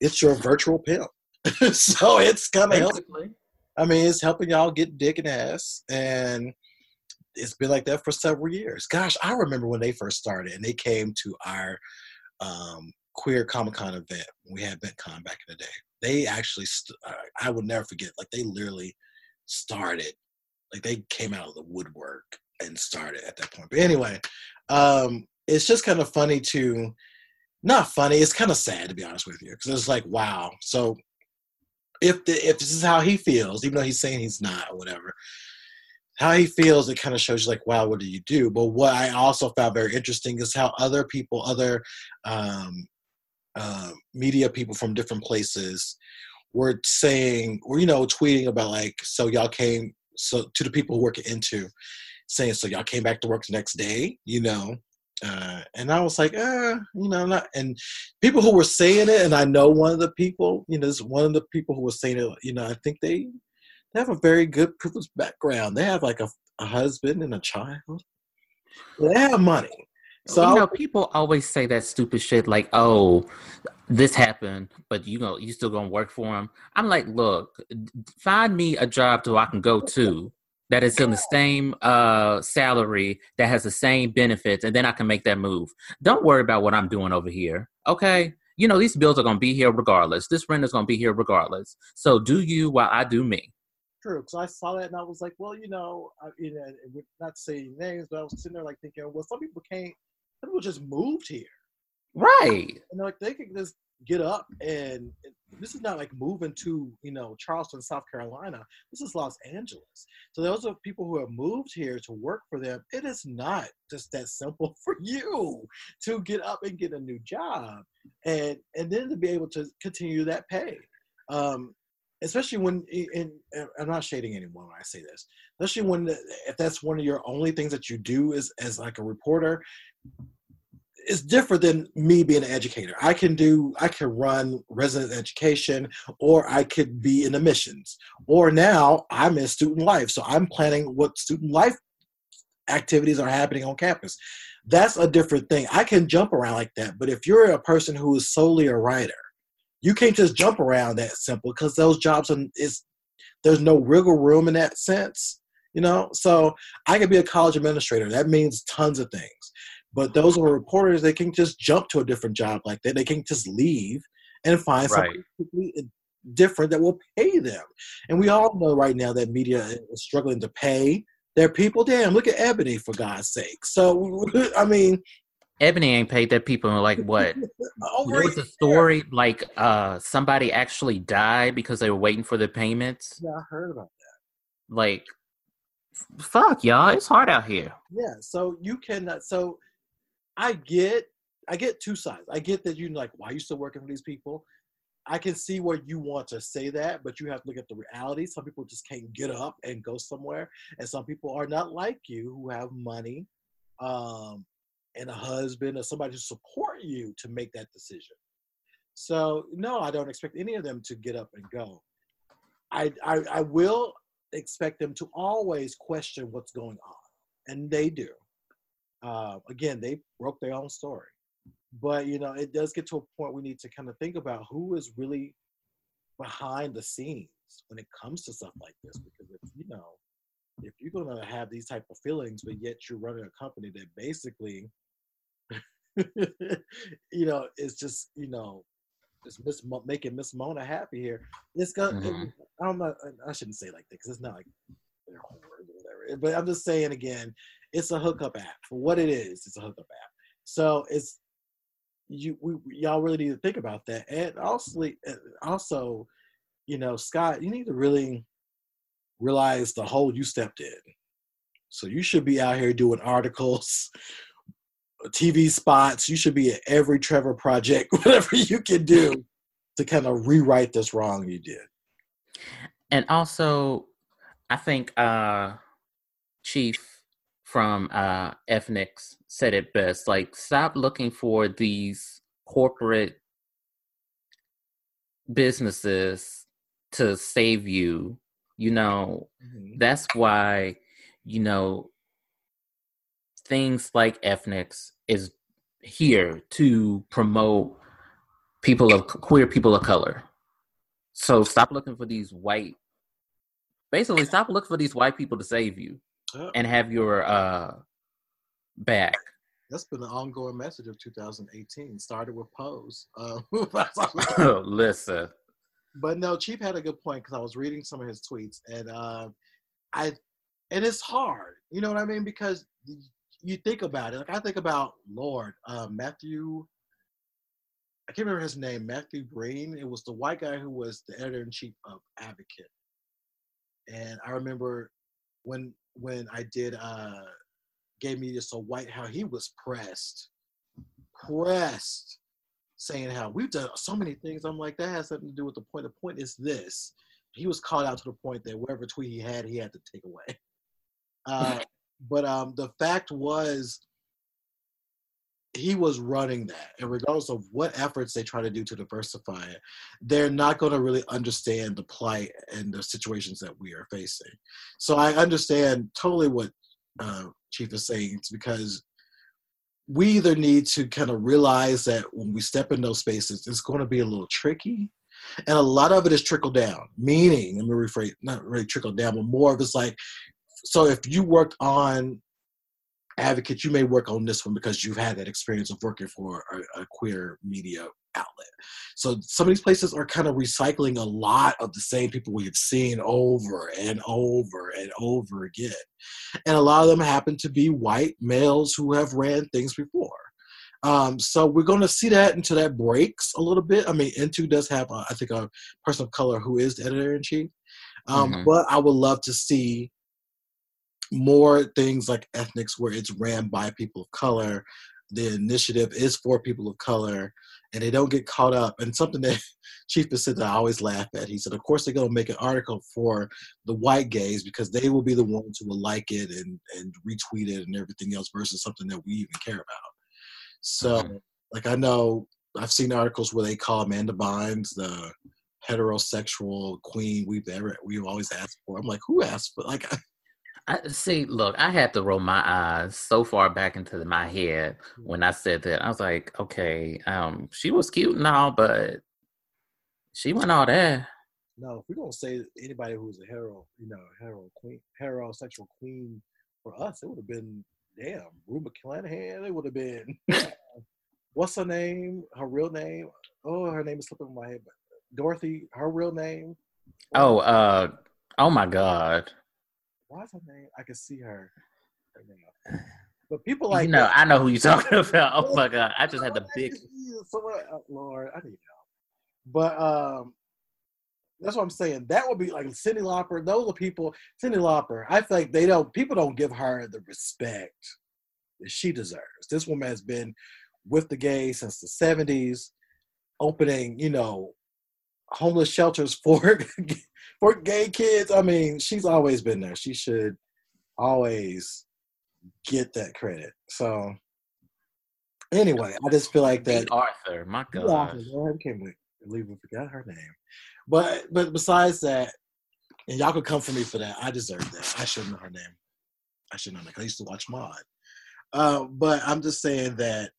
it's your virtual pimp. so it's kind of helping. I mean, it's helping y'all get dick and ass, and it's been like that for several years. Gosh, I remember when they first started and they came to our um, queer Comic Con event. We had BentCon back in the day. They actually, st- I would never forget. Like they literally started, like they came out of the woodwork and started at that point. But anyway, um, it's just kind of funny to, not funny. It's kind of sad to be honest with you because it's like, wow. So if the, if this is how he feels, even though he's saying he's not or whatever, how he feels, it kind of shows you like, wow, what do you do? But what I also found very interesting is how other people, other um, uh, media people from different places were saying, or you know, tweeting about like, so y'all came, so to the people who work Into, saying, so y'all came back to work the next day, you know, uh, and I was like, eh, you know, not. And people who were saying it, and I know one of the people, you know, one of the people who was saying it, you know, I think they they have a very good privileged background. They have like a, a husband and a child. They have money. So you know, people always say that stupid shit like, "Oh, this happened, but you know, you still gonna work for him." I'm like, look, find me a job so I can go to that is in the same uh, salary that has the same benefits, and then I can make that move. Don't worry about what I'm doing over here, okay? You know, these bills are gonna be here regardless. This rent is gonna be here regardless. So do you while I do me true because I saw that and I was like, well, you know, I, you know, not saying names, but I was sitting there like thinking, well, some people can't. Some people just moved here, right? And like they can just get up and this is not like moving to you know Charleston, South Carolina. This is Los Angeles. So those are people who have moved here to work for them. It is not just that simple for you to get up and get a new job, and and then to be able to continue that pay. Um, especially when and I'm not shading anyone when I say this, especially when if that's one of your only things that you do is as like a reporter, it's different than me being an educator. I can do I can run resident education or I could be in admissions. Or now I'm in student life. So I'm planning what student life activities are happening on campus. That's a different thing. I can jump around like that. But if you're a person who is solely a writer, you can't just jump around that simple because those jobs are, is there's no wiggle room in that sense you know so i could be a college administrator that means tons of things but those who are reporters they can just jump to a different job like that they can just leave and find right. something different that will pay them. And we all know right now that media is struggling to pay their people. Damn, look at Ebony for God's sake. So I mean, Ebony ain't paid their people in like what? over There was a story like uh somebody actually died because they were waiting for the payments. Yeah, I heard about that. Like, fuck y'all, it's hard out here. Yeah, so you cannot. So I get, I get two sides. I get that you're like, why are you still working for these people? I can see where you want to say that, but you have to look at the reality. Some people just can't get up and go somewhere, and some people are not like you who have money, um, and a husband or somebody to support you to make that decision. So no, I don't expect any of them to get up and go. I I, I will expect them to always question what's going on, and they do. Uh, again, they broke their own story, but you know it does get to a point we need to kind of think about who is really behind the scenes when it comes to stuff like this. Because if you know, if you're gonna have these type of feelings, but yet you're running a company that basically, you know, is just you know just Miss Mo- making Miss Mona happy here. It's gonna. Mhm. I'm not. know. I shouldn't say like that because it's not like they're whores or whatever. But I'm just saying again, it's a hookup app. For what it is, it's a hookup app. So it's you. We y'all really need to think about that. And also, uh, also, you know, Scott, you need to really realize the hole you stepped in. So you should be out here doing articles, TV spots. You should be at every Trevor project, whatever you can do to kind of rewrite this wrong you did. And also, I think uh Chief from uh Ethnix said it best. Like, stop looking for these corporate businesses to save you. You know, that's why, you know, things like Ethnix is here to promote people of queer people of color. So stop looking for these white basically stop looking for these white people to save you Yeah. and have your uh back. That's been the ongoing message of 2018. Started with Pose. Uh, Listen. but no, Chief had a good point because I was reading some of his tweets, and uh, I, and it's hard. You know what I mean? Because you think about it. Like I think about Lord uh, Matthew. I can't remember his name. Matthew Breen. It was the white guy who was the editor in chief of Advocate. And I remember when when I did uh, gave me just a white how he was pressed, pressed, saying how we've done so many things. I'm like that has something to do with the point. The point is this: he was called out to the point that whatever tweet he had, he had to take away. Uh, but um, the fact was, he was running that, and regardless of what efforts they try to do to diversify it, they're not going to really understand the plight and the situations that we are facing. So I understand totally what uh, Chief is saying. It's because we either need to kind of realize that when we step in those spaces, it's going to be a little tricky. And a lot of it is trickle down, meaning, let me rephrase, not really trickle down, but more of it's like, so if you worked on advocate, you may work on this one because you've had that experience of working for a, a queer media outlet. So some of these places are kind of recycling a lot of the same people we have seen over and over and over again. And a lot of them happen to be white males who have ran things before. Um, so we're going to see that until that breaks a little bit. I mean, Into does have, uh, I think, a person of color who is the editor in chief. Um, Mhm. But I would love to see more things like Ethnix where it's ran by people of color. The initiative is for people of color, and they don't get caught up. And something that Chief said I always laugh at. He said, "Of course, they're going to make an article for the white gays because they will be the ones who will like it and and retweet it and everything else versus something that we even care about." So, Mhm. like, I know I've seen articles where they call Amanda Bynes the heterosexual queen we've ever we've always asked for. I'm like, who asked for? Like, I see, look, I had to roll my eyes so far back into my head when I said that. I was like, okay, um, she was cute and all, but she went all there. No, if we don't say anybody who's a hero, you know, hero queen, hero sexual queen for us, it would have been damn Rue McClanahan. It would have been what's her name? Her real name? Oh, her name is slipping my head. But Dorothy, her real name. Oh, uh, oh my God. What's her name? I can see her. But people like you know, that- I know who you're talking about. Oh my God, I just had the big. Someone, oh, Lord, I need help. But um, that's what I'm saying. That would be like Cyndi Lauper. Those are people. Cyndi Lauper. I feel like they don't. People don't give her the respect that she deserves. This woman has been with the gays since the '70s, opening, you know, homeless shelters for for gay kids. I mean, she's always been there. She should always get that credit. So anyway, I just feel like that Arthur, my God. I can't believe we forgot her name. But but besides that, and y'all could come for me for that. I deserve that. I should know her name. I should know that I used to watch Maude. Uh, but I'm just saying that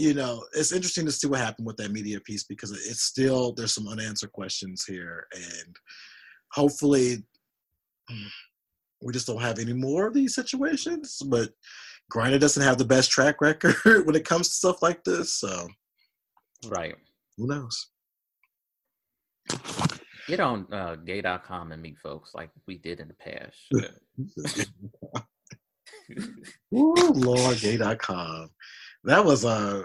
you know it's interesting to see what happened with that media piece because it's still there's some unanswered questions here, and hopefully we just don't have any more of these situations. But Grindr doesn't have the best track record when it comes to stuff like this, so Right. who knows? Get on uh, gay.com and meet folks like we did in the past. Ooh, LordGay.com. That was a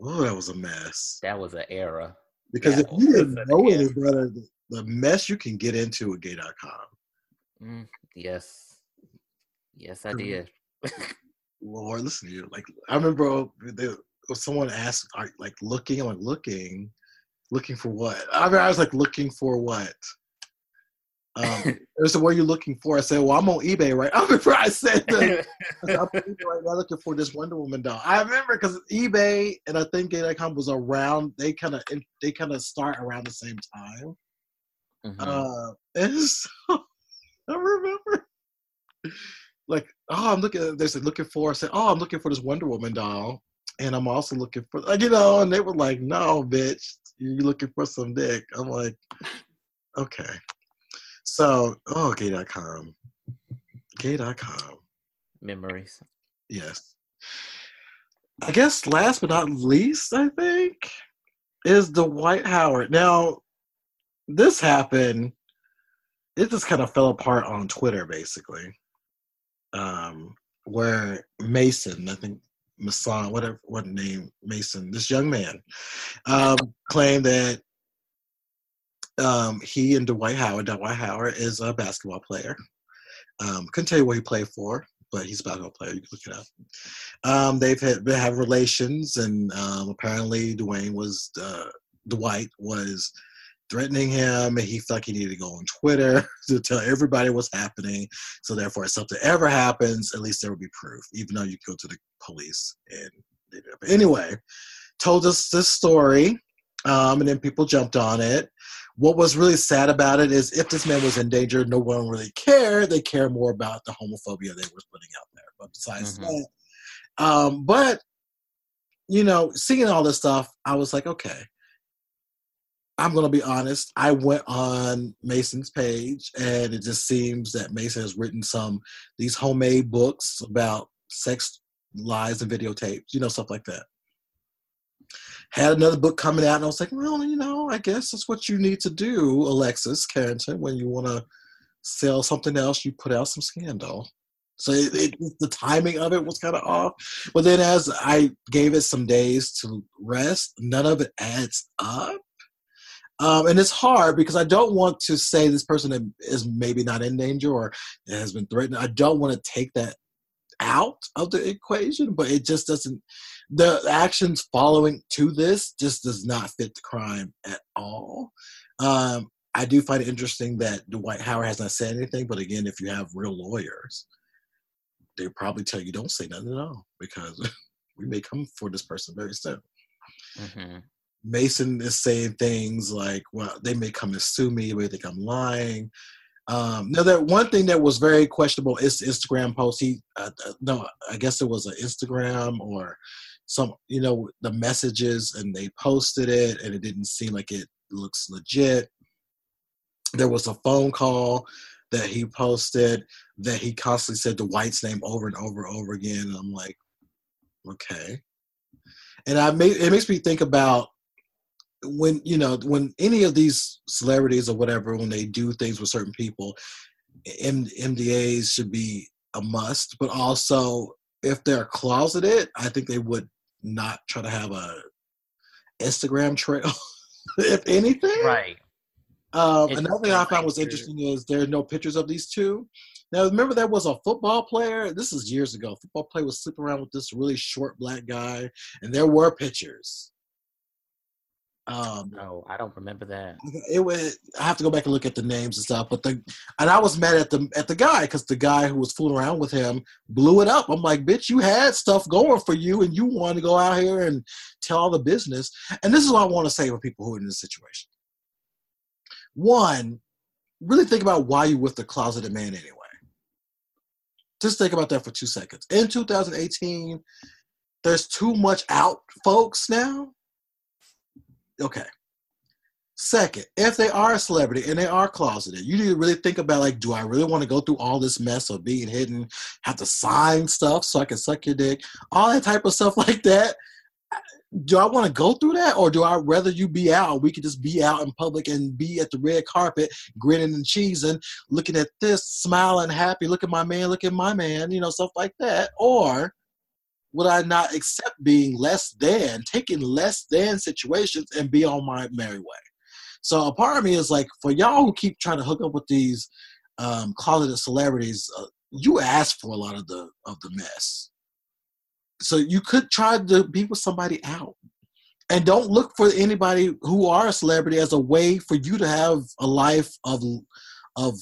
oh, that was a mess. that was an era. Because Yeah, if you didn't know any better, the, the mess you can get into with Gay.com. Mm, yes. Yes, I did. Lord, listen to you. Like I remember uh, there, someone asked, "Are like looking?" I'm like, "Looking, looking for what?" I mean, I was like, "Looking for what?" Um, said, "What are you looking for?" I said, "Well, I'm on eBay right." I remember I said, that. I I'm right now looking for this Wonder Woman doll. I remember because eBay and I think Gay.com was around. They kind of they kind of start around the same time. Mhm. Uh, and so I remember, like, oh, I'm looking. They said looking for. I said, oh, I'm looking for this Wonder Woman doll, and I'm also looking for, like, you know. And they were like, no, bitch, you're looking for some dick. I'm like, okay. So, oh, gay.com, gay.com. Memories. Yes. I guess last but not least, I think, is the Dwight Howard. Now, this happened, it just kind of fell apart on Twitter, basically. Um, where Mason, I think Mason, whatever what name Mason, this young man, um, claimed that um, he and Dwight Howard, Dwight Howard is a basketball player. Um, couldn't tell you what he played for, but he's a basketball player. You can look it up. Um, they've had they have relations, and um, apparently Dwayne was uh, Dwight was threatening him, and he felt like he needed to go on Twitter to tell everybody what's happening. So therefore, if something ever happens, at least there will be proof, even though you go to the police and. But anyway, told us this story, um, and then people jumped on it. What was really sad about it is if this man was in danger, no one really cared. They care more about the homophobia they were putting out there. But besides Mhm. that, um, but you know, seeing all this stuff, I was like, okay. I'm gonna be honest. I went on Mason's page, and it just seems that Mason has written some these homemade books about sex lies and videotapes, you know, stuff like that had another book coming out, and I was like, well, you know, I guess that's what you need to do, Alexis Carrington, when you want to sell something else, you put out some scandal. So it, it, the timing of it was kind of off. But then as I gave it some days to rest, none of it adds up. Um, and it's hard because I don't want to say this person is maybe not in danger or has been threatened. I don't want to take that out of the equation, but it just doesn't. The actions following to this just does not fit the crime at all. Um, I do find it interesting that Dwight Howard has not said anything, but again, if you have real lawyers, they probably tell you don't say nothing at all because we may come for this person very soon. hmm Mason is saying things like, "Well, they may come and sue me. They think I'm lying." Um, now, that one thing that was very questionable is Instagram post. He, uh, uh, no, I guess it was an Instagram or some, you know, the messages, and they posted it, and it didn't seem like it looks legit. There was a phone call that he posted that he constantly said the Dwight's name over and over and over again, and I'm like, okay. And I made it makes me think about when you know when any of these celebrities or whatever when they do things with certain people, M- NDAs should be a must. But also, if they're closeted, I think they would not try to have a Instagram trail, if anything. Right. Um, another thing I found was interesting is there are no pictures of these two. Now, remember there was a football player. This is years ago. Football player was sleeping around with this really short black guy, and there were pictures. Um, No, I don't remember that. it was. I have to go back and look at the names and stuff. But the and I was mad at the at the guy because the guy who was fooling around with him blew it up. I'm like, bitch, you had stuff going for you, and you wanted to go out here and tell all the business. And this is what I want to say for people who are in this situation. One, really think about why you with the closeted man anyway. Just think about that for two seconds. In 2018, there's too much out, folks. Now, okay. Second, if they are a celebrity and they are closeted, you need to really think about like, do I really want to go through all this mess of being hidden, have to sign stuff so I can suck your dick, all that type of stuff like that? Do I want to go through that, or do I rather you be out? We could just be out in public and be at the red carpet, grinning and cheesing, looking at this, smiling, happy. Look at my man, look at my man, you know, stuff like that. Or would I not accept being less than, taking less than situations and be on my merry way? So a part of me is like, for y'all who keep trying to hook up with these um, closeted celebrities, uh, you ask for a lot of the of the mess. So you could try to be with somebody out, and don't look for anybody who are a celebrity as a way for you to have a life of of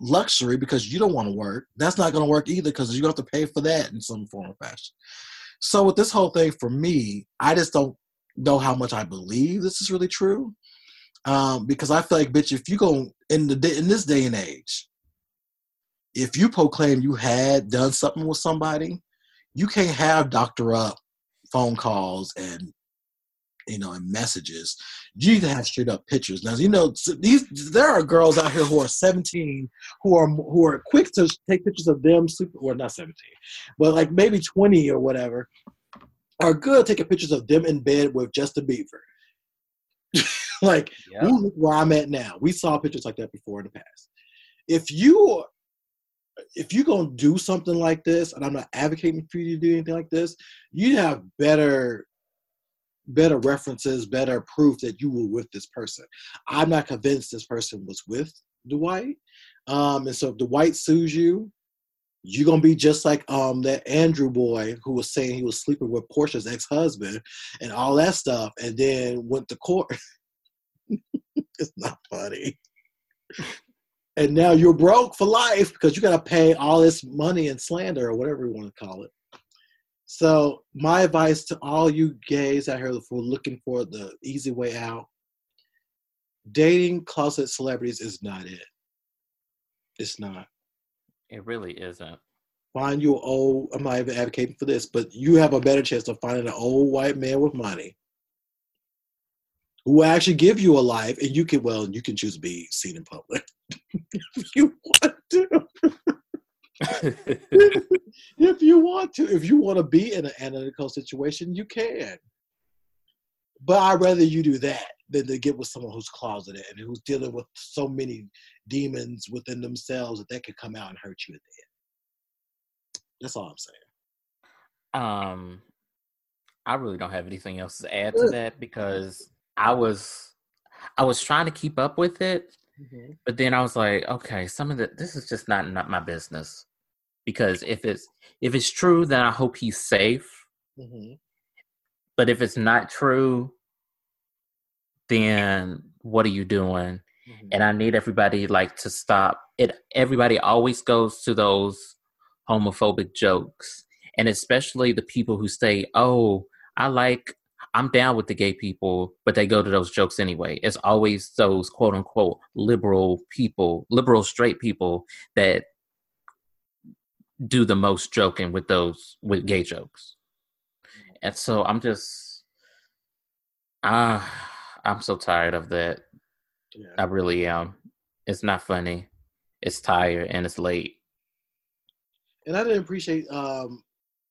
luxury because you don't want to work. That's not going to work either because you have to pay for that in some form or fashion. So with this whole thing, for me, I just don't know how much I believe this is really true. Um, because I feel like, bitch, if you go in the in this day and age, if you proclaim you had done something with somebody, you can't have doctor up phone calls and you know in messages. You need to have straight up pictures. Now you know these there are girls out here who are 17 who are who are quick to take pictures of them super or not 17, but like maybe 20 or whatever are good taking pictures of them in bed with Justin Bieber. like Yep. Look where I'm at now. We saw pictures like that before in the past. If you if you're gonna do something like this, and I'm not advocating for you to do anything like this, you have better better references, better proof that you were with this person. I'm not convinced this person was with Dwight. Um, and so if Dwight sues you, you're gonna be just like um that Andrew boy who was saying he was sleeping with Portia's ex-husband and all that stuff, and then went to court. it's not funny. And now you're broke for life because you got to pay all this money and slander or whatever you want to call it. So my advice to all you gays out here who are looking for the easy way out: dating closet celebrities is not it. It's not. It really isn't. Find you old. I'm not even advocating for this, but you have a better chance of finding an old white man with money who will actually give you a life, and you can well, you can choose to be seen in public if you want to. if you want to, if you want to be in an analytical situation, you can. But I'd rather you do that than to get with someone who's closeted and who's dealing with so many demons within themselves that they could come out and hurt you at the end. That's all I'm saying. Um, I really don't have anything else to add to that because I was, I was trying to keep up with it, but then I was like, okay, some of the this is just not not my business because if it's if it's true, then I hope he's safe. hmm But if it's not true, then what are you doing? hmm And I need everybody like to stop it. Everybody always goes to those homophobic jokes, and especially the people who say, "Oh, I like." I'm down with the gay people, but they go to those jokes anyway. It's always those quote unquote liberal people, liberal straight people that do the most joking with those with gay jokes. And so I'm just ah I'm so tired of that. Yeah. I really am. It's not funny. It's tired and it's late. And I didn't appreciate um,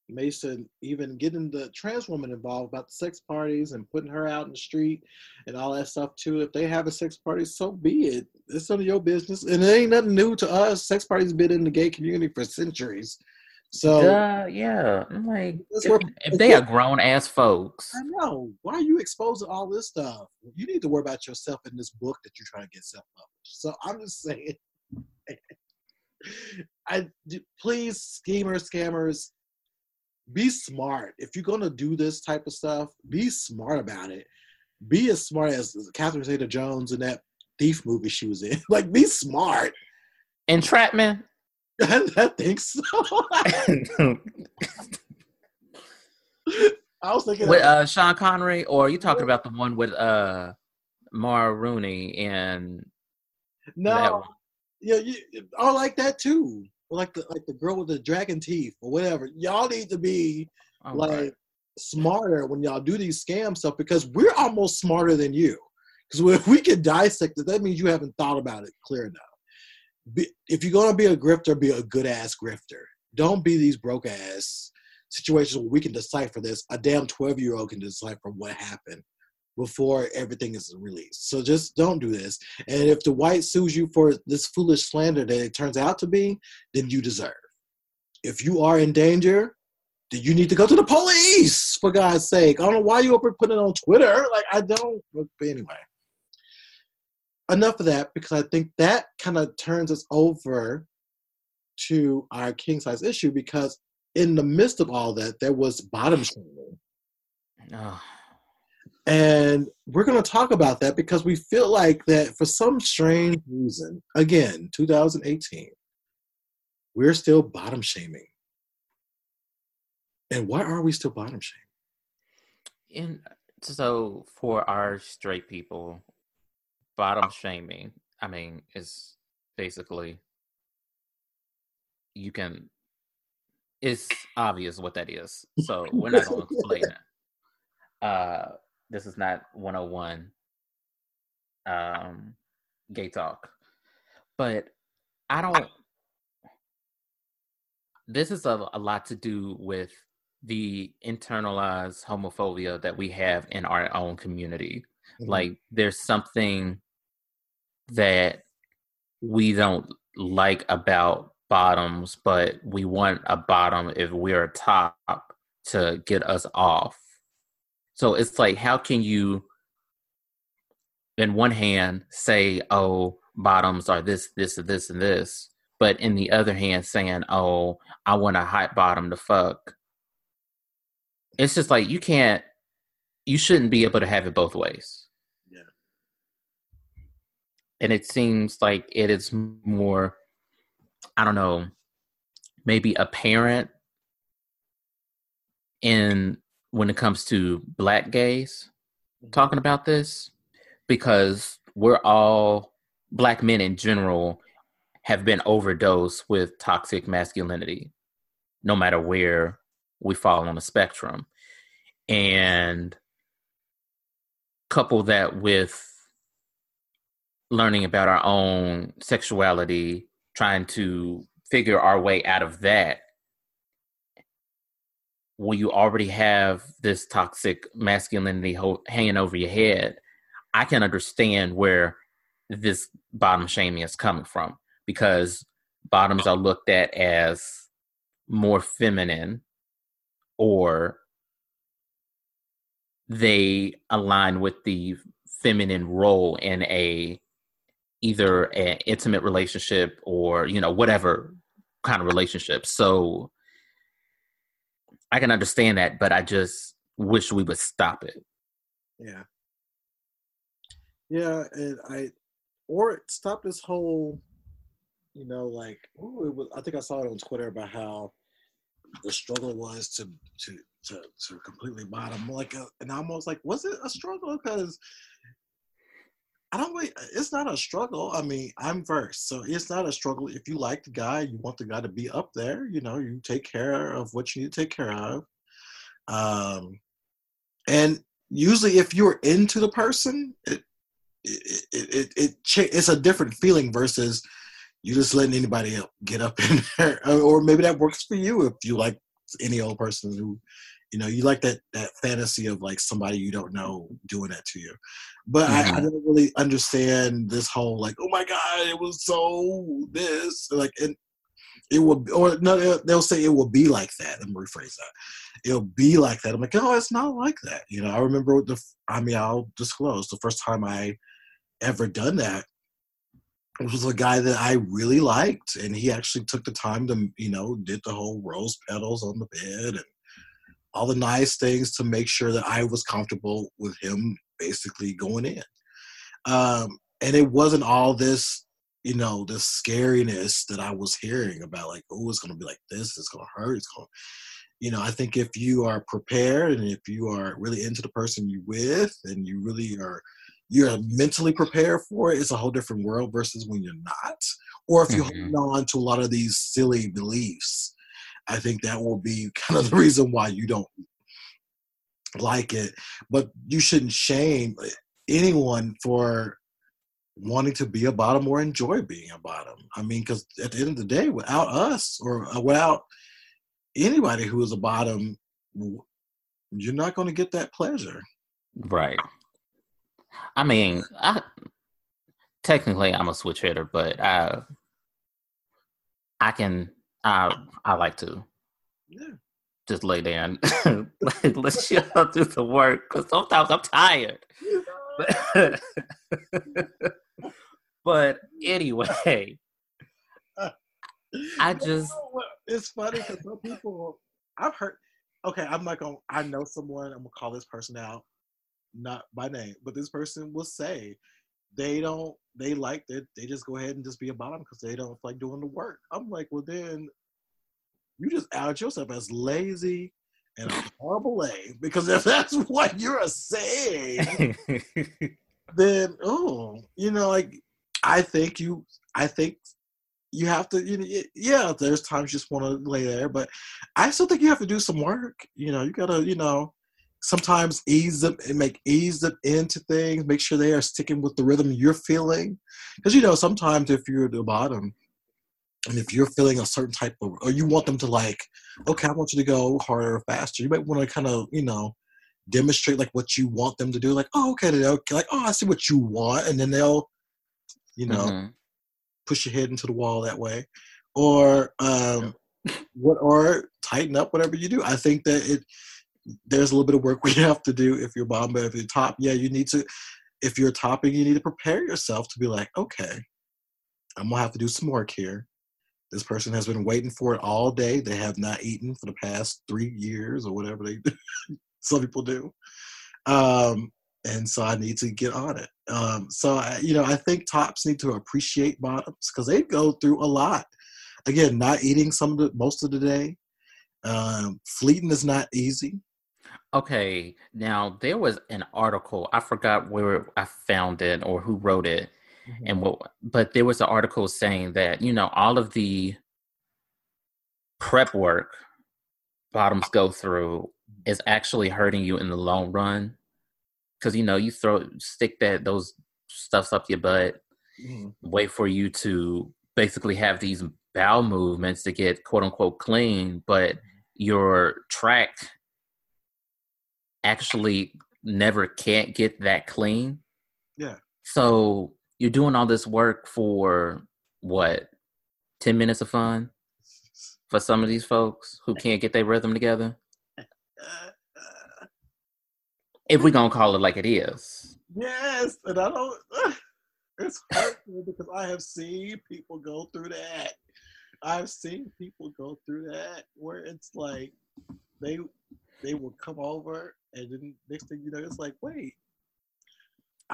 Mason even getting the trans woman involved about the sex parties and putting her out in the street and all that stuff too. If they have a sex party, so be it. It's none of your business, and it ain't nothing new to us. Sex parties been in the gay community for centuries. So uh, yeah, I'm like if, if they are grown ass folks, I know. Why are you exposing all this stuff? You need to worry about yourself in this book that you're trying to get self published. So I'm just saying. I please schemers, scammers, be smart. If you're gonna do this type of stuff, be smart about it. Be as smart as Catherine Zeta Jones in that thief movie she was in. like, be smart. Entrapment. I think so. I was thinking with uh, Sean Connery, or you talking about the one with uh Maura Rooney and no, yeah, you, I like that too like the like the girl with the dragon teeth or whatever. Y'all need to be oh, All like right. smarter when y'all do these scam stuff because we're almost smarter than you. Because if we can dissect it, that means you haven't thought about it clear enough. Be, if you're gonna be a grifter, be a good ass grifter. Don't be these broke ass situations where we can decipher this. A damn twelve year old can decipher what happened before everything is released. So just don't do this. And if the white sues you for this foolish slander that it turns out to be, then you deserve. If you are in danger, then you need to go to the police, for God's sake. I don't know why you open put it on Twitter. Like, I don't. But anyway, enough of that because I think that kind of turns us over to our king size issue because in the midst of all that, there was bottom shaming. Oh and we're going to talk about that because we feel like that for some strange reason, again, 2018, we're still bottom shaming. And why are we still bottom shaming? And so for our straight people, bottom shaming, I mean, is basically you can it's obvious what that is. So we're not gonna explain it. Uh this is not 101 um gay talk. But i don't this is a, a lot to do with the internalized homophobia that we have in our own community. Mm-hmm. like there's something that we don't like about bottoms but we want a bottom if we're a top to get us off so it's like, how can you, in one hand, say, oh, bottoms are this, this, and this, and this, but in the other hand, saying, oh, I want a hot bottom to fuck. It's just like, you can't, you shouldn't be able to have it both ways. Yeah. And it seems like it is more, I don't know, maybe apparent in when it comes to black gays mm-hmm. talking about this because we're all black men in general have been overdosed with toxic masculinity no matter where we fall on the spectrum and couple that with learning about our own sexuality trying to figure our way out of that when you already have this toxic masculinity ho- hanging over your head, I can understand where this bottom shaming is coming from because bottoms are looked at as more feminine or they align with the feminine role in a either an intimate relationship or you know whatever kind of relationship. So I can understand that, but I just wish we would stop it. Yeah. Yeah, and I or stop this whole, you know, like ooh, was, I think I saw it on Twitter about how the struggle was to to to, to completely bottom like a, uh, and almost like was it a struggle because I don't wait. It's not a struggle. I mean, I'm first, so it's not a struggle. If you like the guy, you want the guy to be up there. You know, you take care of what you need to take care of. Um, and usually, if you're into the person, it it it, it, it it's a different feeling versus you just letting anybody get up in there. Or maybe that works for you if you like any old person who, you know, you like that that fantasy of like somebody you don't know doing that to you. But mm-hmm. I, I didn't really understand this whole like, oh my god, it was so this like and it will or no they'll say it will be like that. Let me rephrase that. It'll be like that. I'm like, oh, it's not like that. You know, I remember the. I mean, I'll disclose the first time I ever done that it was a guy that I really liked, and he actually took the time to, you know, did the whole rose petals on the bed and all the nice things to make sure that I was comfortable with him basically going in. Um, and it wasn't all this, you know, this scariness that I was hearing about, like, oh, it's going to be like this, it's going to hurt, it's going to, you know, I think if you are prepared and if you are really into the person you with and you really are you're mentally prepared for it, it's a whole different world versus when you're not. Or if you mm-hmm. hold on to a lot of these silly beliefs, I think that will be kind of the reason why you don't like it. But you shouldn't shame anyone for wanting to be a bottom or enjoy being a bottom. I mean, because at the end of the day, without us or uh, without anybody who is a bottom, you're not going to get that pleasure. Right. I mean, I technically I'm a switch hitter, but I I can I I like to yeah. just lay down, like, let's chill do the work because sometimes I'm tired. But, but anyway, I just it's funny because some people I've heard. Okay, I'm not gonna. I know someone. I'm gonna call this person out not by name, but this person will say they don't they like that they just go ahead and just be a bottom because they don't like doing the work. I'm like, well then you just out yourself as lazy and a horrible lame because if that's what you're saying, then oh, you know, like I think you I think you have to you know yeah there's times you just want to lay there but i still think you have to do some work you know you gotta you know sometimes ease them and make ease them into things make sure they are sticking with the rhythm you're feeling. Because you know sometimes if you're at the bottom and if you're feeling a certain type of or you want them to like okay i want you to go harder or faster you might want to kind of you know demonstrate like what you want them to do like oh okay okay like oh i see what you want and then they'll you know mm-hmm. push your head into the wall that way. Or um what or tighten up whatever you do. I think that it there's a little bit of work we have to do if you're bottom, but if you're top, yeah, you need to. If you're topping, you need to prepare yourself to be like, okay, I'm gonna have to do some work here. This person has been waiting for it all day. They have not eaten for the past three years or whatever they do. Some people do. Um, and so I need to get on it. Um, so I, you know, I think tops need to appreciate bottoms because they go through a lot. Again, not eating some of the most of the day. Um, fleeting is not easy. Okay, now there was an article. I forgot where I found it or who wrote it, mm-hmm. and what. But there was an article saying that you know all of the prep work bottoms go through is actually hurting you in the long run because you know you throw stick that those stuffs up your butt, mm-hmm. wait for you to basically have these bowel movements to get quote unquote clean, but mm-hmm. your track actually never can't get that clean. Yeah. So you're doing all this work for what? 10 minutes of fun for some of these folks who can't get their rhythm together? If we're going to call it like it is. Yes. And I don't, it's hurtful because I have seen people go through that. I've seen people go through that where it's like they they will come over and then next thing you know, it's like, wait.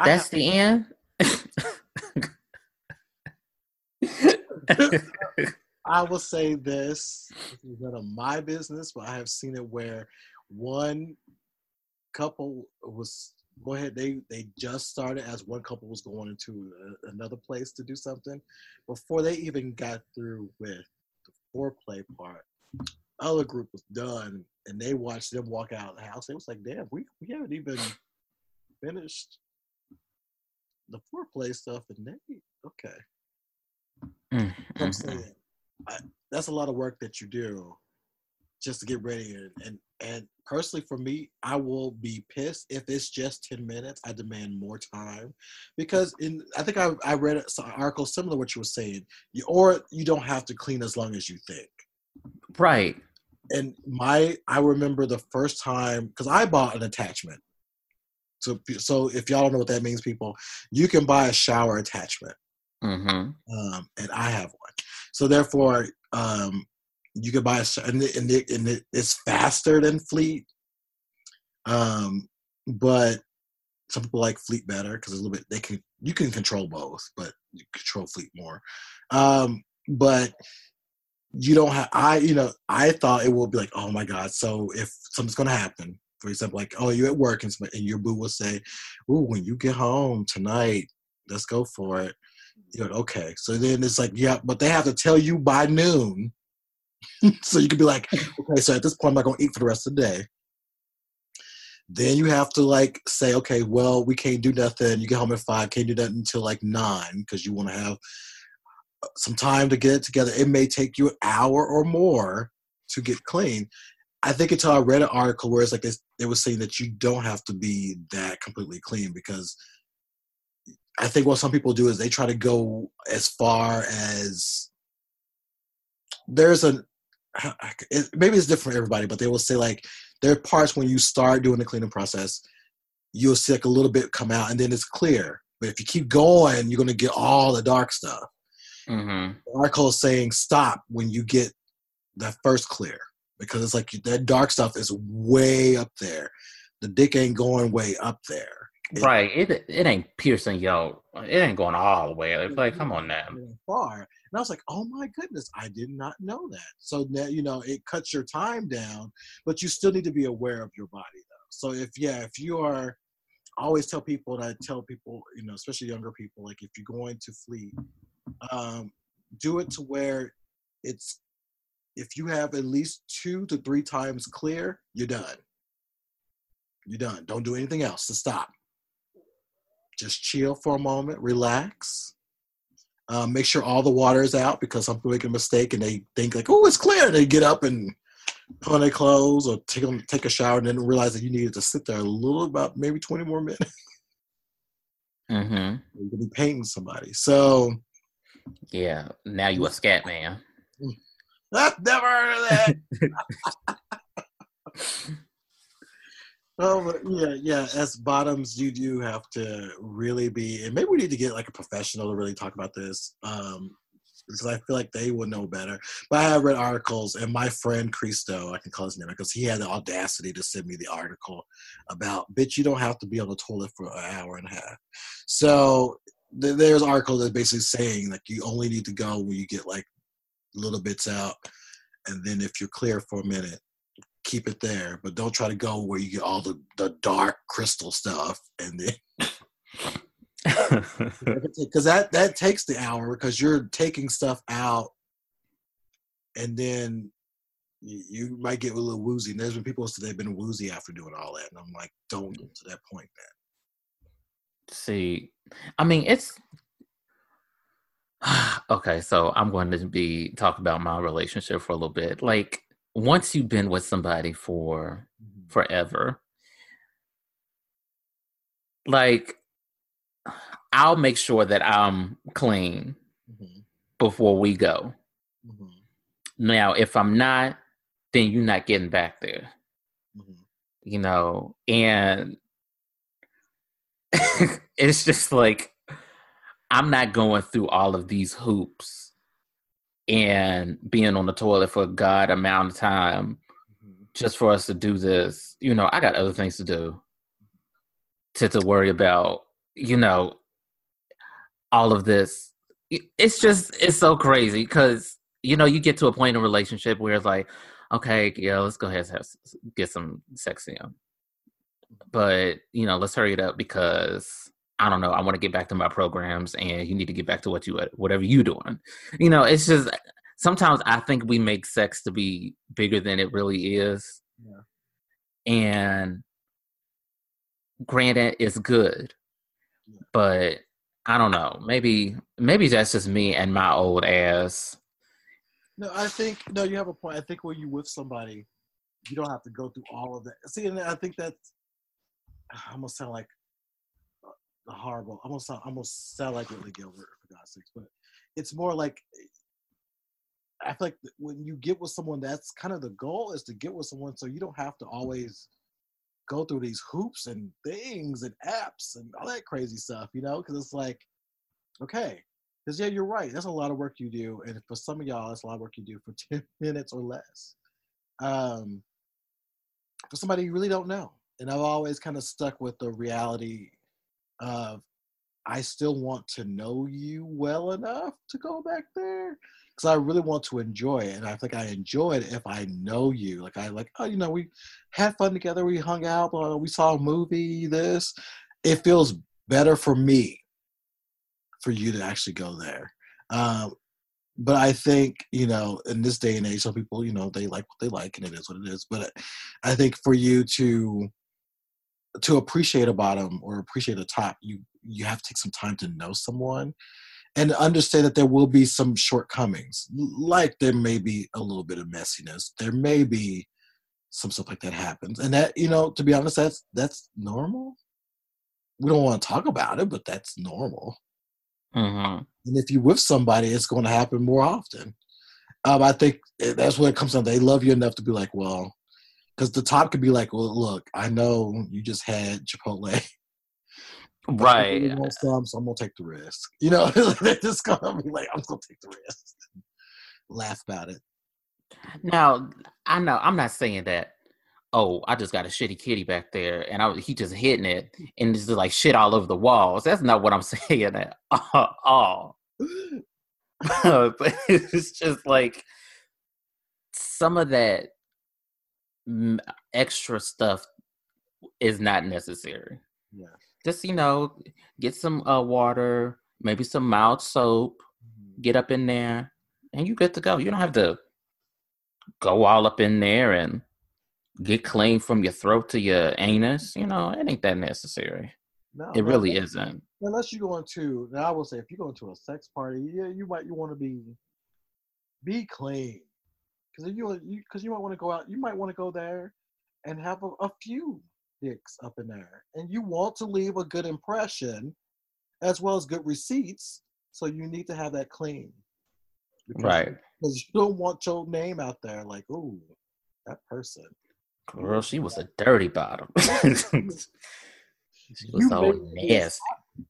That's the end. I will say this: this is none of my business, but I have seen it where one couple was go ahead. They they just started as one couple was going into a, another place to do something before they even got through with the foreplay part other group was done and they watched them walk out of the house, it was like, damn, we, we haven't even finished the foreplay stuff and they okay. Mm-hmm. I'm saying I, that's a lot of work that you do just to get ready and and and personally for me i will be pissed if it's just 10 minutes i demand more time because in i think i, I read an article similar to what you were saying you, or you don't have to clean as long as you think right and my i remember the first time because i bought an attachment so so if y'all don't know what that means people you can buy a shower attachment mm-hmm. um, and i have one so therefore um, you can buy a and, it, and, it, and it, it's faster than Fleet. Um, but some people like Fleet better because a little bit they can you can control both, but you control Fleet more. Um, but you don't have I you know I thought it would be like oh my god so if something's gonna happen for example like oh you're at work and, and your boo will say oh when you get home tonight let's go for it you know okay so then it's like yeah but they have to tell you by noon so you could be like, okay, so at this point, I'm not to eat for the rest of the day. Then you have to like say, okay, well, we can't do nothing. You get home at five, can't do that until like nine because you want to have some time to get it together. It may take you an hour or more to get clean. I think until I read an article where it's like this, they were saying that you don't have to be that completely clean because I think what some people do is they try to go as far as there's a maybe it's different for everybody, but they will say like there are parts when you start doing the cleaning process, you'll see like a little bit come out and then it's clear. But if you keep going, you're gonna get all the dark stuff. Mm-hmm. The article is saying stop when you get that first clear because it's like that dark stuff is way up there. The dick ain't going way up there. It, right. It it ain't piercing yo. It ain't going all the way. It's like, come on now. Far. And I was like, oh my goodness, I did not know that. So now, you know, it cuts your time down, but you still need to be aware of your body though. So if, yeah, if you are, I always tell people, and I tell people, you know, especially younger people, like if you're going to fleet, um, do it to where it's, if you have at least two to three times clear, you're done. You're done. Don't do anything else to stop. Just chill for a moment, relax, um, make sure all the water is out because some people make a mistake and they think like, oh, it's clear. They get up and put on their clothes or take them, take a shower and then realize that you needed to sit there a little about maybe 20 more minutes. Mm-hmm. You could be painting somebody. So yeah, now you a scat man. I've never heard of that. Oh, but yeah, yeah. As bottoms, you do have to really be, and maybe we need to get like a professional to really talk about this, um, because I feel like they would know better. But I have read articles, and my friend Cristo, I can call his name because he had the audacity to send me the article about, bitch, you don't have to be on the toilet for an hour and a half. So there's articles that basically saying like you only need to go when you get like little bits out, and then if you're clear for a minute, keep it there, but don't try to go where you get all the, the dark crystal stuff and then because that that takes the hour because you're taking stuff out and then you, you, might get a little woozy. And there's been people who say they've been woozy after doing all that, and I'm like, don't get to that point, man. See, I mean, it's okay. So I'm going to be talk about my relationship for a little bit. Like, once you've been with somebody for mm-hmm. forever, like I'll make sure that I'm clean mm-hmm. before we go. Mm-hmm. Now, if I'm not, then you're not getting back there. Mm-hmm. You know, and it's just like I'm not going through all of these hoops and being on the toilet for a god amount of time mm-hmm. just for us to do this. You know, I got other things to do to to worry about. You know, all of this. It's just it's so crazy because you know you get to a point in a relationship where it's like, okay, yeah, let's go ahead and have, get some sex in, but you know, let's hurry it up because I don't know, I want to get back to my programs and you need to get back to what you whatever you doing. You know, it's just sometimes I think we make sex to be bigger than it really is. Yeah. And granted it's good. Yeah. But I don't know. Maybe maybe that's just me and my old ass. No, I think no, you have a point. I think when you with somebody you don't have to go through all of that. See, and I think that's I'm sound like the horrible. I'm sound I'm sound like Whitley Gilbert for God's sakes, but it's more like I feel like when you get with someone, that's kind of the goal is to get with someone, so you don't have to always go through these hoops and things and apps and all that crazy stuff, you know? Because it's like, okay, because yeah, you're right. That's a lot of work you do, and for some of y'all, that's a lot of work you do for ten minutes or less. Um, for somebody you really don't know, and I've always kind of stuck with the reality of I still want to know you well enough to go back there because I really want to enjoy it, and I think I enjoy it if I know you. Like I like, oh, you know, we had fun together, we hung out, we saw a movie. This, it feels better for me for you to actually go there. Um, but I think you know, in this day and age, some people, you know, they like what they like, and it is what it is. But I think for you to to appreciate a bottom or appreciate a top, you you have to take some time to know someone and understand that there will be some shortcomings. Like there may be a little bit of messiness. There may be some stuff like that happens. And that, you know, to be honest, that's that's normal. We don't want to talk about it, but that's normal. Mm-hmm. And if you're with somebody, it's going to happen more often. Um, I think eh, that's what it comes down. They love you enough to be like, well, because the top could be like, well, look, I know you just had Chipotle. Right. Some, so I'm gonna take the risk. You know, they're just gonna be like, I'm gonna take the risk. Laugh about it. Now, I know I'm not saying that. Oh, I just got a shitty kitty back there, and I, he just hitting it, and it's just like shit all over the walls. That's not what I'm saying at all. but it's just like some of that extra stuff is not necessary. Yeah. Just you know, get some uh, water, maybe some mild soap, mm-hmm. get up in there, and you good to go. You don't have to go all up in there and get clean from your throat to your anus. You know, it ain't that necessary. No, it really unless, isn't. Unless you go into now, I will say if you go into a sex party, yeah, you might you want to be be clean because you because you, you might want to go out, you might want to go there and have a, a few dicks up in there, and you want to leave a good impression as well as good receipts. So you need to have that clean, because, right? Because you don't want your name out there like, ooh, that person. Girl, she was a dirty bottom. she was so nasty.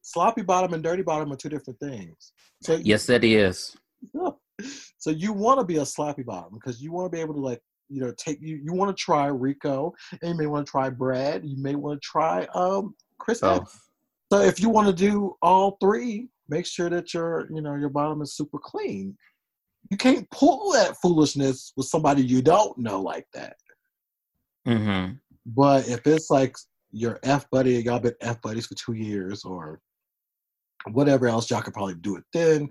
Sloppy bottom and dirty bottom are two different things. So yes, it is. So you want to be a sloppy bottom because you want to be able to like you know take you you want to try Rico and you may want to try Brad. You may want to try um Chris. Oh. So if you want to do all three, make sure that your you know your bottom is super clean. You can't pull that foolishness with somebody you don't know like that. Mm-hmm. But if it's like your F buddy, y'all been F buddies for two years or whatever else, y'all could probably do it then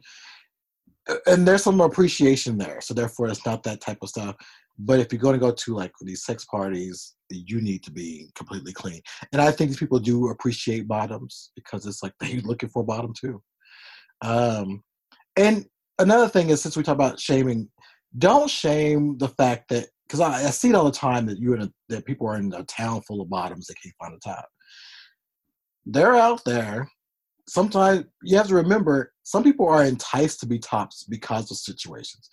and there's some appreciation there. So therefore, it's not that type of stuff. But if you're going to go to like these sex parties, you need to be completely clean. And I think people do appreciate bottoms because it's like they're looking for a bottom too. Um, and another thing is, since we talk about shaming, don't shame the fact that because I, I, see it all the time that you in a, that people are in a town full of bottoms that can't find a top. They're out there sometimes you have to remember some people are enticed to be tops because of situations.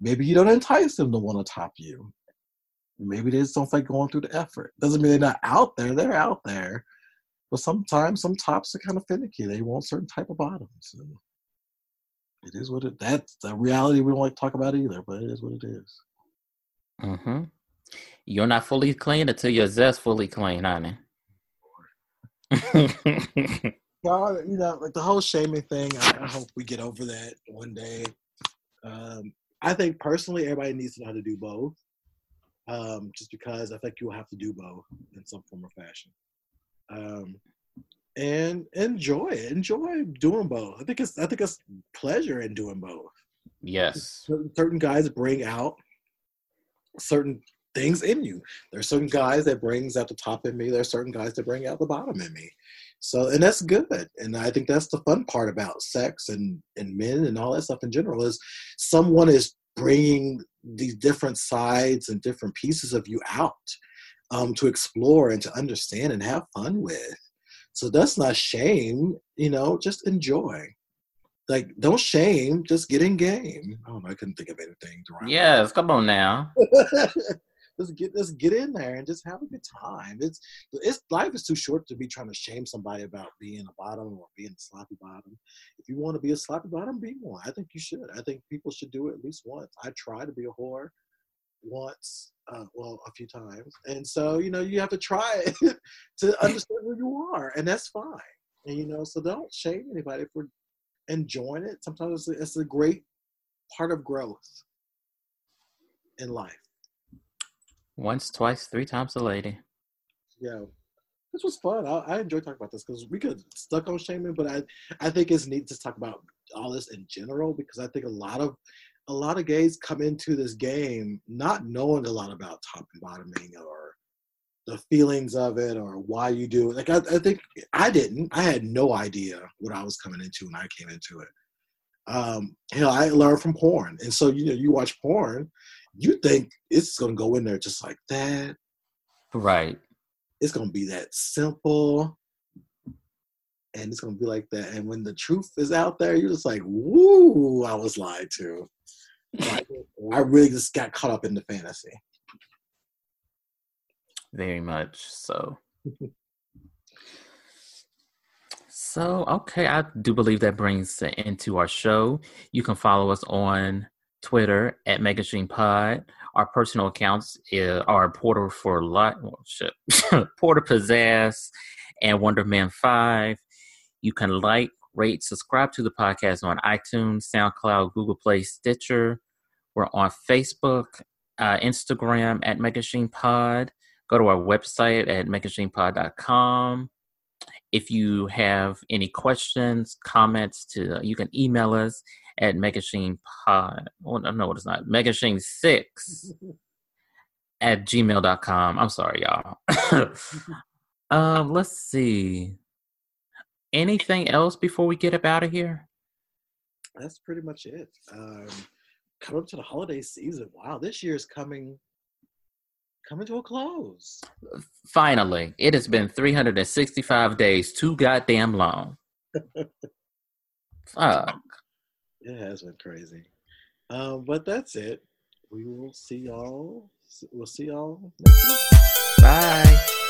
Maybe you don't entice them to want to top you. Maybe they just don't like going through the effort. Doesn't mean they're not out there. They're out there. But sometimes some tops are kind of finicky. They want certain type of bottoms. And it is what it that's the reality we don't like to talk about either, but it is what it is. Mm-hmm. You're not fully clean until your zest fully clean, honey. Well, you know, like the whole shaming thing. I, I hope we get over that one day. Um, I think personally, everybody needs to know how to do both. Um, just because I think you will have to do both in some form or fashion. Um, and enjoy it. Enjoy doing both. I think it's I think it's pleasure in doing both. Yes. Certain, certain guys bring out certain things in you. There's certain guys that brings out the top in me. There's certain guys that bring out the bottom in me. So, and that's good. And I think that's the fun part about sex and, and men and all that stuff in general is someone is bringing these different sides and different pieces of you out um, to explore and to understand and have fun with. So that's not shame, you know, just enjoy. Like, don't shame, just get in game. Oh, I couldn't think of anything. To yes, come on now. let's get let's get in there and just have a good time. It's it's life is too short to be trying to shame somebody about being a bottom or being a sloppy bottom. If you want to be a sloppy bottom, be one. I think you should. I think people should do it at least once. I tried to be a whore once, uh, well, a few times, and so you know you have to try it to understand who you are, and that's fine. And you know, so don't shame anybody for enjoying it. Sometimes it's a great part of growth in life. Once, twice, three times a lady. Yeah. This was fun. I, I enjoy talking about this because we could stuck on shaming, but I, I think it's neat to talk about all this in general because I think a lot of a lot of gays come into this game not knowing a lot about top and bottoming or the feelings of it or why you do it. Like I, I think I didn't. I had no idea what I was coming into when I came into it. Um, you know, I learned from porn, and so you know, you watch porn, you think it's gonna go in there just like that. Right. It's gonna be that simple. And it's gonna be like that. And when the truth is out there, you're just like, woo, I was lied to. I really just got caught up in the fantasy. Very much so. so, okay, I do believe that brings an end to our show. You can follow us on Twitter at Megashine Pod. Our personal accounts are Porter for Lot, well, shit, Porter Pizzazz, and Wonder Man Five. You can like, rate, subscribe to the podcast on iTunes, SoundCloud, Google Play, Stitcher. We're on Facebook, uh, Instagram at Megashine Pod. Go to our website at megashinepod.com. If you have any questions, comments, to you can email us at Megashine Pod. Well, no, it's not. Megashine6 at gmail.com. I'm sorry, y'all. um, let's see. Anything else before we get up out of here? That's pretty much it. Um, coming up to the holiday season. Wow, this year is coming coming to a close. Finally, it has been 365 days, too goddamn long. Fuck. It has been crazy. Um, but that's it. We will see y'all. We'll see y'all Bye.